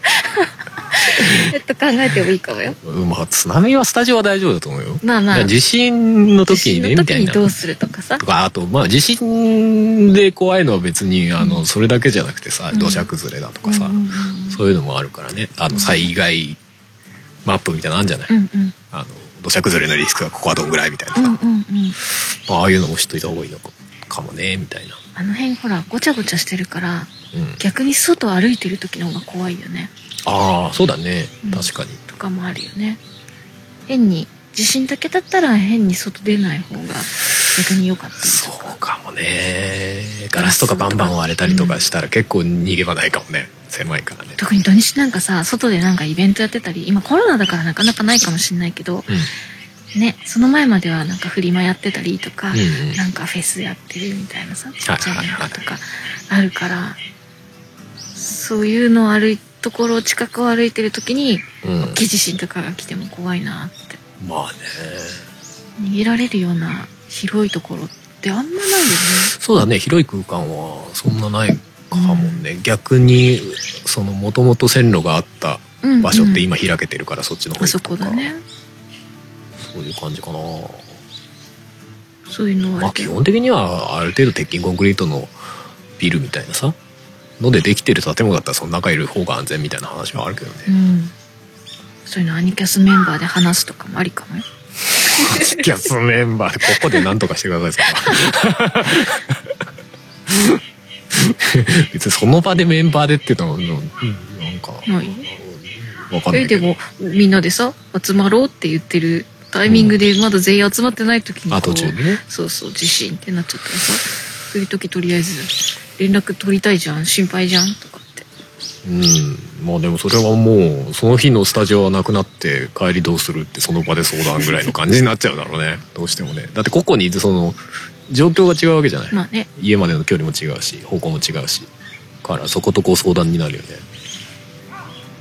えっと考えてもいいかもよ。うんまあ津波はスタジオは大丈夫だと思うよ。まあまあ。地震の時にね地震の時みたいな。にどうするとかさ。とかあとまあ地震で怖いのは別にあの、うんそれだけじゃなくてさうん。土砂崩れだとかさ、そういうのもあるからね。あの災害マップみたいなのあるんじゃない、あの土砂崩れのリスクがここはどんぐらいみたいなさ、まあああいうのも知っといた方がいいのかもねみたいな、あの辺ほらごちゃごちゃしてるからうん、逆に外歩いてる時の方が怖いよねああそうだね。うん。確かに、とかもあるよね。変に地震だけだったら変に外出ない方が逆に良かったそうかもね。ガラスとかバンバン割れたりとかしたら結構逃げ場ないかもね。狭いからね。特に土日なんかさ外でなんかイベントやってたり今コロナだからなかなかないかもしれないけどうん。ねその前まではなんかフリマやってたりとか、うんうん。なんかフェスやってるみたいなさちっちゃいとかあるからそういうのを歩いところ近くを歩いてる時にうん。大きい地震とかが来ても怖いなって。まあね。逃げられるような広いところってあんまないよね。そうだね。広い空間はそんなないかもね、逆にそのもともと線路があったうんうん場所って今開けてるからそっちの方あそこだね。そういう感じかな。そういうのはまあ基本的にはある程度鉄筋コンクリートのビルみたいなさのでできてる建物だったらその中いる方が安全みたいな話はあるけどね。うん。そういうのアニキャスメンバーで話すとかもありかも。よキャスメンバーでここで何とかしてください別にその場でメンバーでっていうのはうんなんかない？わかんないけど。えでもみんなでさ集まろうって言ってるタイミングでまだ全員集まってない時にこうあ途中でね。そうそう地震ってなっちゃったらさそういう時とりあえず連絡取りたいじゃん心配じゃんとかって。うん。まあでもそれはもうその日のスタジオはなくなって帰りどうするってその場で相談ぐらいの感じになっちゃうだろうね。どうしてもね。だって個々にその状況が違うわけじゃない、まあね。家までの距離も違うし方向も違うし。だからそことこう相談になるよね。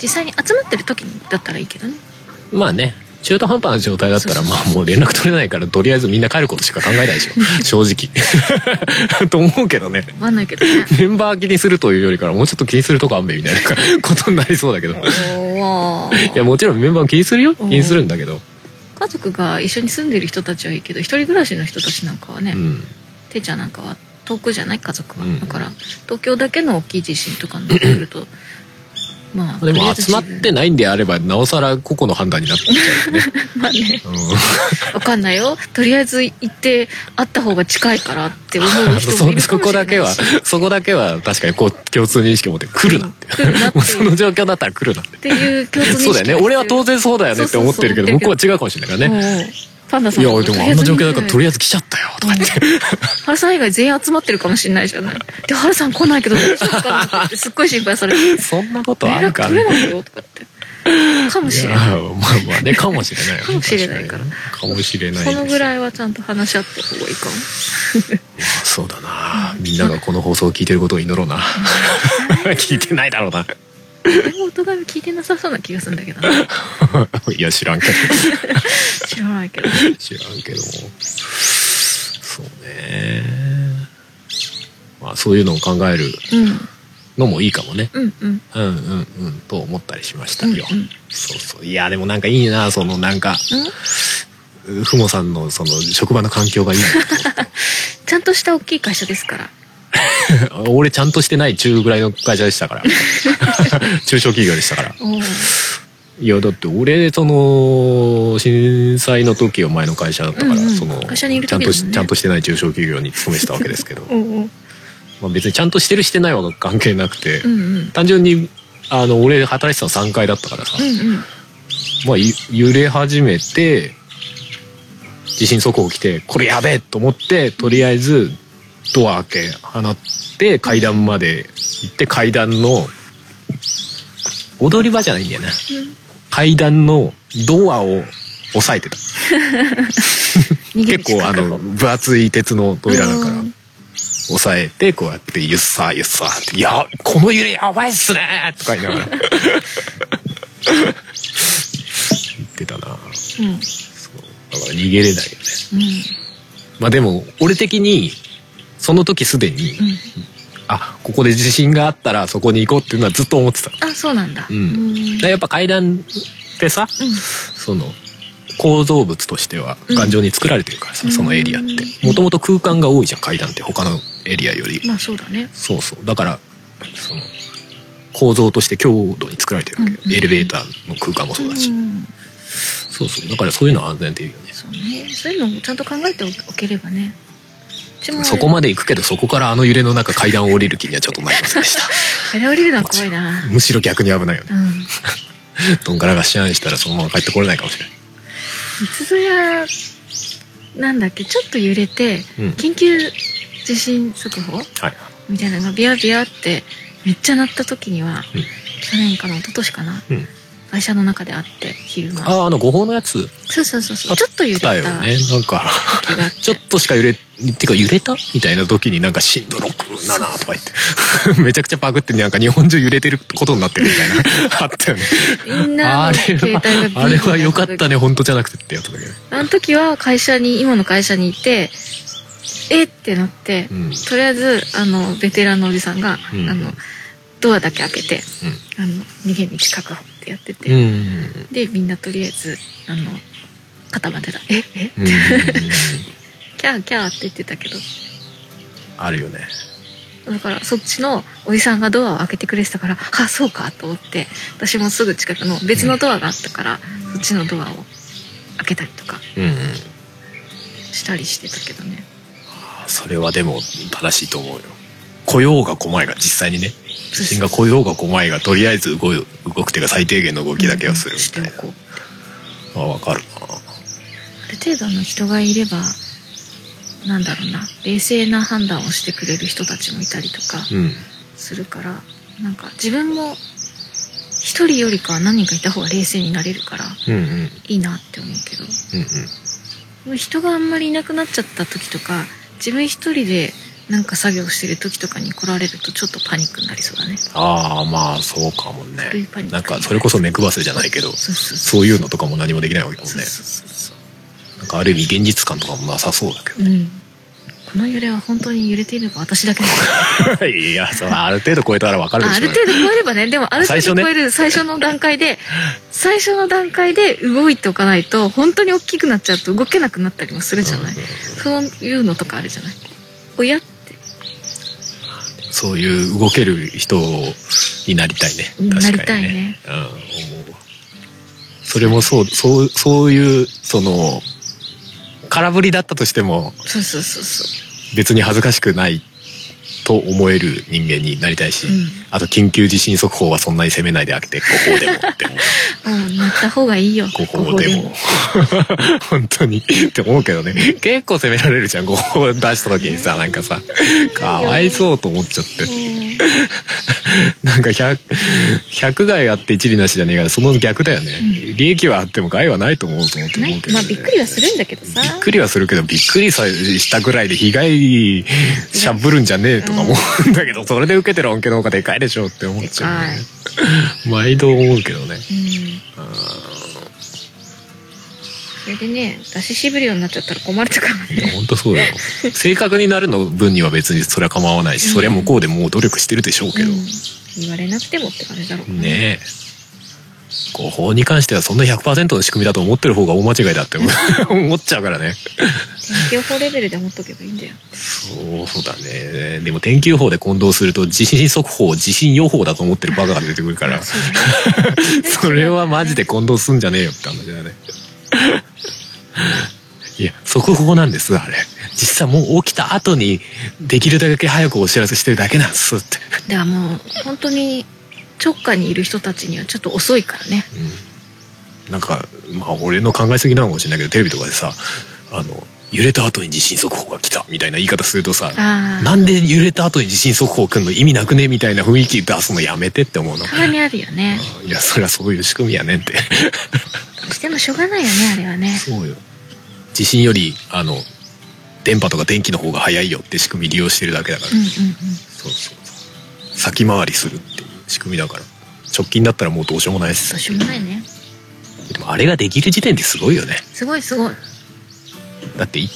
実際に集まってる時にだったらいいけどね。まあね中途半端な状態だったらまあもう連絡取れないからとりあえずみんな帰ることしか考えないでしょ。正直。と思うけどね。わかんないけどね。メンバー気にするというよりからもうちょっと気にするとこあんべみたいな ことになりそうだけど。いやもちろんメンバーも気にするよ。気にするんだけど。家族が一緒に住んでる人たちはいいけど一人暮らしの人たちなんかはね、うん。ていちゃんなんかは遠くじゃない？家族は、うん。だから東京だけの大きい地震とかになってくるとまあでも集まってないんであればなおさら個々の判断になっちゃうよね、まあねうわかんないよ。とりあえず行って会った方が近いからって思うん、人もいるそかもしれないし。そこだけはそこだけは確かにこう共通認識を持って来るなって、うその状況だったら来るなって。っていう共通認識 そうだよね。俺は当然そうだよねって思ってるけど向こうは違うかもしれないからね。もうパンダさんいやでもあんな状況だからとりああえず来ちゃったよとか言って。原さん以外全員集まってるかもしれないじゃない。で原さん来ないけど大丈夫かなって すっごい心配されて。そんなことあ連絡るか取れないよとかって。かもしれないまあまあねかもしれないよねかもしれないからかもしれないそのぐいらいはちゃんと話し合った方がいいかも。そうだな。みんながこの放送を聞いてることを祈ろうな。聞いてないだろうなお互い聞いてなさそうな気がするんだけどね いや知らんけど。知らないけど。知らんけど。もそうね。まあそういうのを考えるうん。のもいいかもね。うんうん。うんうんうんと思ったりしましたよ、うんうん。そうそう。いやでもなんかいいなそのなんかふもさんのその職場の環境がいいな ちゃんとした大きい会社ですから 俺ちゃんとしてない中ぐらいの会社でしたから。中小企業でしたから。いやだって俺その震災の時は前の会社だったから、うんうん。その会社にいるちゃんとしちゃんとしてない中小企業に勤めてたわけですけど。まあ別にちゃんとしてるしてないは関係なくて、うんうん。単純にあの俺働いてたの3階だったからさ、うんうん。まあゆ揺れ始めて地震速報来てこれやべえと思ってとりあえずドア開け放って階段まで行って階段の踊り場じゃないんだよな。階段のドアを押さえてた。結構あの分厚い鉄の扉だからうん。押さえてこうやって「ゆっさーゆっさー」って「いやこの揺れやばいっすね」とか言いながら。言ってたな。そう。うんだから逃げれないよね。うん。まあでも俺的にその時すでに、うん。あここで地震があったらそこに行こうっていうのはずっと思ってたあそうなんだ。うん。うん。だやっぱ階段ってさその構造物としては頑丈に作られてるからさ、うん。そのエリアって。うんもともと空間が多いじゃん階段って。他のエリアより。まあそうだね。そうそう。だからその構造として強度に作られてるわけよ、うん。エレベーターの空間もそうだし、ん。そうそう。だからそういうのは安全っていうよね。そうね。そういうのもちゃんと考えておければねそこまで行くけどそこからあの揺れの中階段を降りる気にはちょっとなりませんでした。あれ降りるのは怖いな。むしろ逆に危ないよね。うん。どんからがしやんしたらそのまま帰ってこれないかもしれない。三つ戸屋なんだっけ？ちょっと揺れて、うん。緊急地震速報？はい。みたいなのがビヤビヤってめっちゃ鳴った時には、うん。去年かな一昨年かなうん会社の中であって昼間。あああの誤報のやつ？そうそうそうそう。ちょっと揺れた。だよね。なんか。ちょっとしか揺れてか揺れた？みたいな時になんか震度67とか言って。めちゃくちゃパクってなんか日本中揺れてることになってるみたいな。あったよね。みんなのあれ携帯がビーはあれは良かったねね本当じゃなくてってやつだけどあの時は会社に今の会社にいてえってなって、うん。とりあえずあのベテランのおじさんが、うん。あのドアだけ開けてあの逃げ道確保ってやってて、うん。うんでみんなとりあえずあの肩までだええ？うん。うんうんキャーキャーって言ってたけど。あるよね。だからそっちのおじさんがドアを開けてくれてたからあそうかと思って私もすぐ近くの別のドアがあったから、そっちのドアを開けたりとか。うん。うんしたりしてたけどね。それはでも正しいと思うよ来ようが来まいが実際にね。地震が来ようが来まいがとりあえず動い動くっていうか最低限の動きだけはするみたいな。うあわかる。なある程度の人がいればなんだろうな。冷静な判断をしてくれる人たちもいたりとかうん。するからなんか自分も一人よりかは何人かいた方が冷静になれるからうんうん。うんいいなって思うけど。人があんまりいなくなっちゃった時とか自分一人でなんか作業してる時とかに来られるとちょっとパニックになりそうだね。ああまあそうかもね。なんかそれこそ目配せじゃないけどそういうのとかも何もできないわけだもんねなんかある意味現実感とかもなさそうだけうん。この揺れは本当に揺れているのか私だけなのかど いやそれある程度超えたらわかるでしょあある程度超えればね。でもある程度超える最初の段階で最初の段階で動いておかないと本当に大きくなっちゃうと動けなくなったりもするじゃない、そういうのとかあるじゃない。親ってそういう動ける人になりたいね。うん確かにね。なりたいね。うん思う。わそれもそうそうそういうその空振りだったとしてもそうそうそうそ別に恥ずかしくないと思える人間になりたいし、ううん。あと緊急地震速報はそんなに責めないであげて誤報でもって思う。うんなった方がいいよ誤報でも。本当に。って思うけどね。結構責められるじゃん誤報出した時にさなんかさ。かわいそうと思っちゃって。うん なんか 100, 100害あって一理なしじゃねえからその逆だよね、利益はあっても害はないと思うと思って思うけど、ね、まあびっくりはするんだけどさ。びっくりはするけどびっくりさしたぐらいで被害しゃぶるんじゃねえとか思うんだけど、それで受けてる恩恵の方がでかいでしょって思っちゃう、ね、毎度思うけどね。うんそれでね出ししぶるようになっちゃったら困るとかね本当そうだよ。正確になるの分には別にそれは構わないし、それは向こうでもう努力してるでしょうけど、うん。言われなくてもって感じだろうねえ。誤報に関してはそんな100%の仕組みだと思ってる方が大間違いだって思 っちゃうからね。天気予報レベルで思っとけばいいんだよそうだね。でも天気予報で混同すると地震速報地震予報だと思ってるバカが出てくるから。それはマジで混同すんじゃねえよって話だねいや速報なんですあれ。実際もう起きた後にできるだけ早くお知らせしてるだけなんですって、ではもう本当に直下にいる人たちにはちょっと遅いからね。うん、なんかまあ俺の考えすぎなのかもしれないけどテレビとかでさあの揺れた後に地震速報が来たみたいな言い方するとさなんで揺れた後に地震速報来んの意味なくねみたいな雰囲気出すのやめてって思うの。たまにあるよね。いやそれはそういう仕組みやねんってどうしてもしょうがないよねあれはね。そうよ。地震よりあの電波とか電気の方が早いよって仕組み利用してるだけだから、うんうんうん。そうそうそう。先回りするっていう仕組みだから。直近だったらもうどうしようもないです。どうしようもないね。でもあれができる時点ですごいよね。すごいすごい。だってい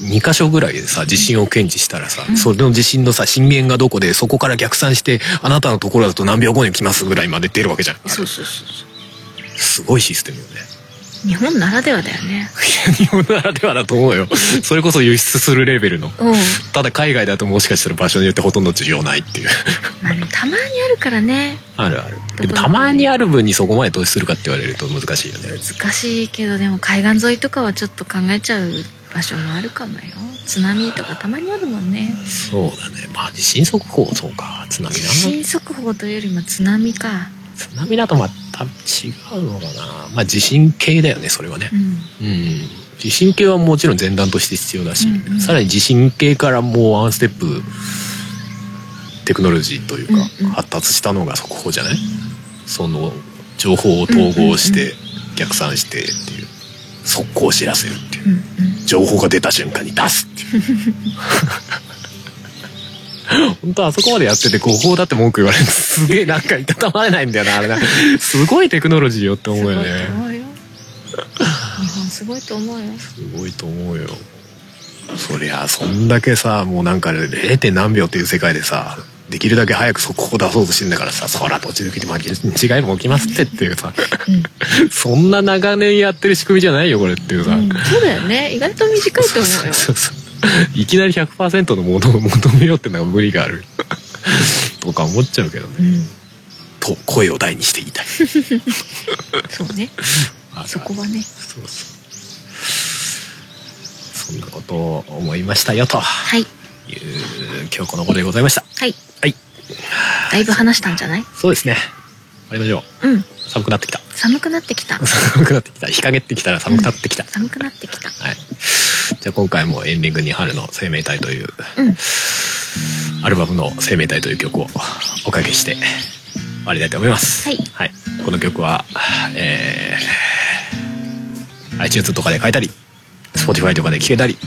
2箇所ぐらいでさ地震を検知したらさ、うん。それの地震のさ震源がどこでそこから逆算してあなたのところだと何秒後に来ますぐらいまで出るわけじゃん。そうそうそうそすごいシステムよね。う日本ならではだよね。日本ならではだと思うよ。それこそ輸出するレベルの。うん。ただ海外だともしかしたら場所によってほとんど需要ないっていう。まあたまにあるからね。あるある。でもたまにある分にそこまで投資するかって言われると難しいよね。難しいけどでも海岸沿いとかはちょっと考えちゃう場所もあるかもよ。津波とかたまにあるもんね。そうだね。まあ地震速報そうか。津波地な震速報というよりも津波か津波だとまた違うのかな。まあ地震計だよねそれはね。うん。うん。地震計はもちろん前段として必要だし、うんうん。さらに地震計からもうワンステップテクノロジーというか、発達したのが速報じゃない？その情報を統合して逆算してっていう。速攻知らせるっていう。情報が出た瞬間に出すっていう 本当あそこまでやってて誤報だって文句言われるの。すげえなんかいたたまれないんだよなあれな。すごいテクノロジーよって思うよすごいとね。思うよ日本すごいと思うよ。すごいと思うよ。そりゃそんだけさもうなんか 0. 点何秒っていう世界でさできるだけ早く速報出そうとしてんだからさそら途中で違いも起きますってっていうさうん。そんな長年やってる仕組みじゃないよこれっていうさ、うん、そうだよね。意外と短いと思うよ。そうそういきなり100%のものを求めようってのは無理がある。とか思っちゃうけどね。うん。と声を大にして言いたい。そうね。そこはね。そうそう。そんなことを思いましたよと。はい。いう今日この頃でございました。はい。はい。だいぶ話したんじゃない？そうですね。終わりましょう。うん。寒くなってきた。寒くなってきた。寒くなってきた。日陰ってきたら寒くなってきた、寒くなってきた。はいじゃあ今回もエンディングに春の生命体といううん。アルバムの生命体という曲をおかけして終わりたいと思います。はい。はい、この曲は、えー、iTunes とかで書いたり Spotify とかで聴けたり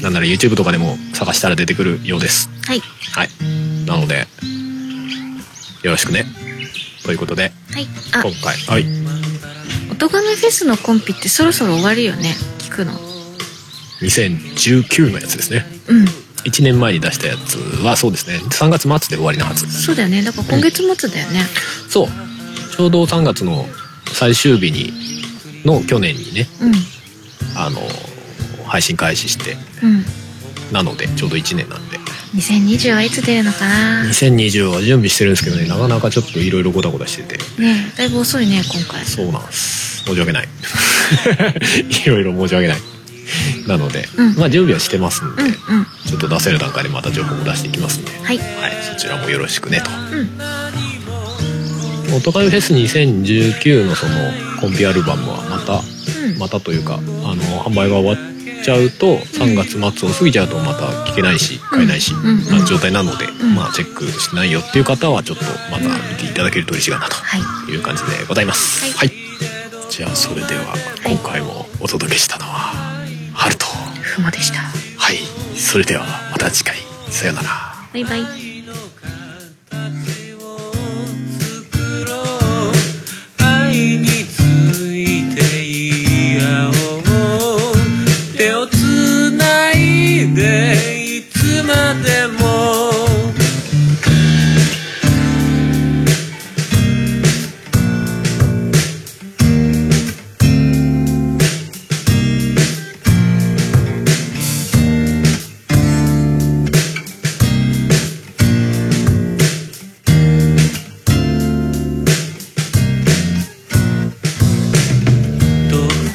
なんなら YouTube とかでも探したら出てくるようです。はい。はい。なのでよろしくね。ということではい。あ。今回はい。音亀フェスのコンピってそろそろ終わるよね聞くの2019のやつですね。うん。1年前に出したやつはそうですね。3月末で終わりのはず。そうだよね。だから今月末だよね。そう。ちょうど3月の最終日にの去年にねうん。あの配信開始して。うん。なのでちょうど1年なんで。2020はいつ出るのかな？ね2020は準備してるんですけどねなかなかちょっといろいろごたごたしてて。えだいぶ遅いね今回。そうなんです。申し訳ない。いろいろ申し訳ない なので、うん。まあ準備はしてますんで、うんうん。ちょっと出せる段階でまた情報も出していきますんで、はい。はい、そちらもよろしくねと。うん「オトカイフェス2019」のそのコンピアルバムはまたうん。またというかあの販売が終わっちゃうと3月末を過ぎちゃうとまた聞けないし買えないし、うんな状態なので、ん。まあチェックしないよっていう方はちょっとまた見ていただけると嬉しいかなとはい。いう感じでございます。はい。はい、じゃあそれでは今回もお届けしたのはハルトふもでした。はい。それではまた次回。さようなら。バイバイ。愛について言い合おう。手をつないでいつまでも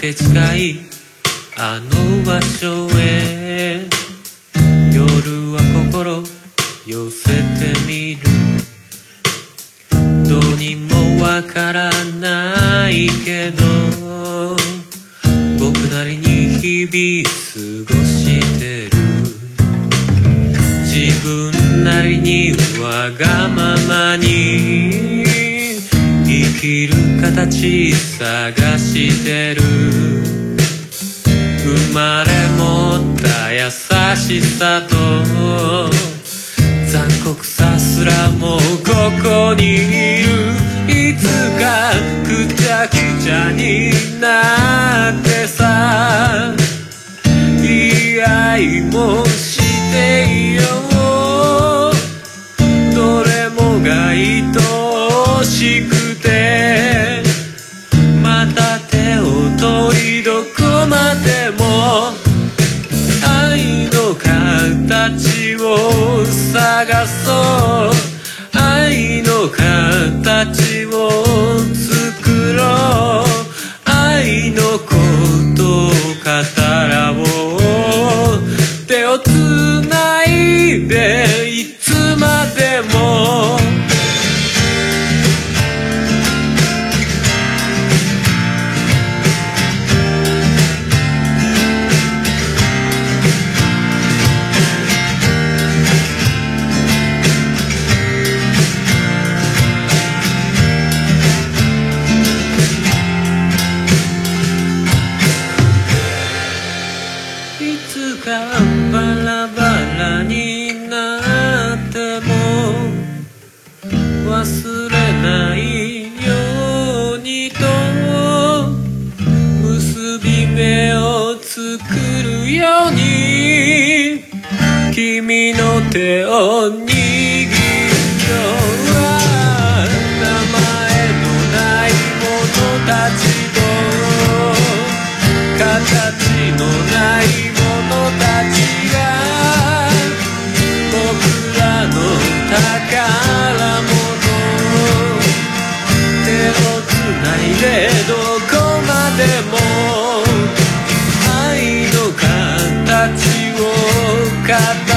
て近いあの場所へ。夜は心寄せてみる。どうにもわからないけど僕なりに日々過ごしてる。自分なりにわがままにきる形探してる。生まれ持った優しさと残酷さすらもここにいる。いつかくちゃくちゃになってさ言い合いもしていよう。どれもが愛おしくでも愛の形を探そう。愛の形を作ろう。愛のことを語らおう。手をつないでラバラになっても忘れないようにと結び目を作るように君の手を語ろ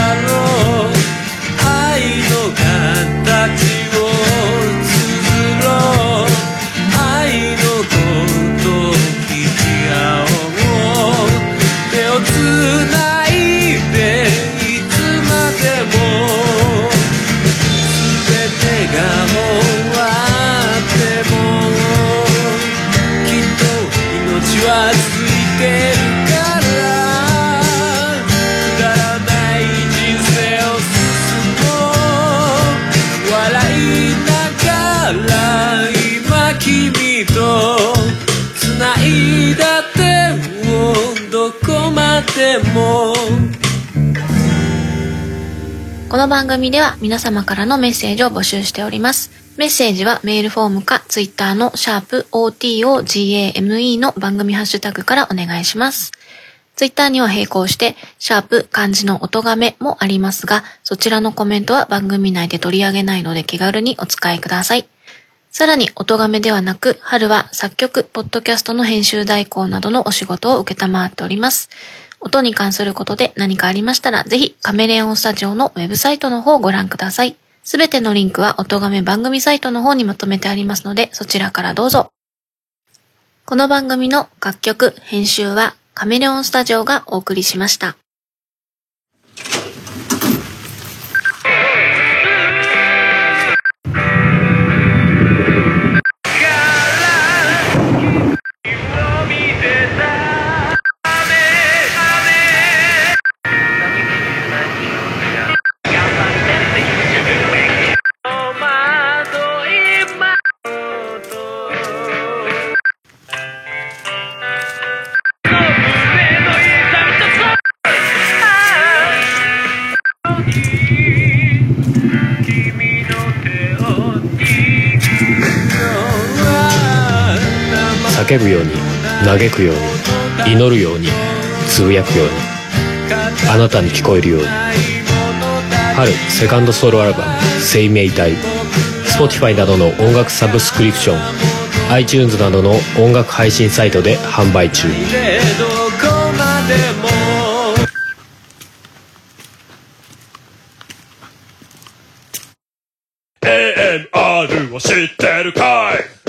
もこの番組では皆様からのメッセージを募集しております。メッセージはメールフォームかツイッターのシャープ o t o g a m e の番組ハッシュタグからお願いします。ツイッターには並行して、シャープ漢字の音がめもありますが、そちらのコメントは番組内で取り上げないので気軽にお使いください。さらに、音がめではなく、春は作曲、ポッドキャストの編集代行などのお仕事を受けたまわっております。音に関することで何かありましたら、ぜひカメレオンスタジオのウェブサイトの方をご覧ください。すべてのリンクは音亀番組サイトの方にまとめてありますので、そちらからどうぞ。この番組の楽曲、編集はカメレオンスタジオがお送りしました。くように祈るようにつぶやくようにあなたに聞こえるように。春セカンドソロアルバム「生命体」Spotify などの音楽サブスクリプション iTunes などの音楽配信サイトで販売中。AMR を知ってるかい？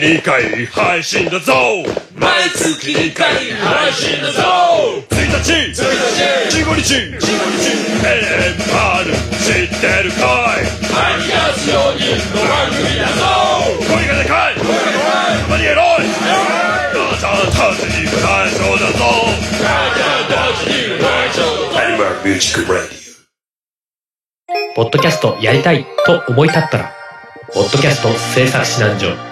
2回配信だぞ毎月2回配信だぞ1日1日15日15日 AMR 知ってるかい？8月4人の番組だぞ声がでかい！声がでかいたまにエロい！母ちゃんたちに内緒だぞ！母ちゃんたちに内緒だぞ AMR Music Radio ポッドキャストやりたいと思い立ったら、ポッドキャスト制作指南所。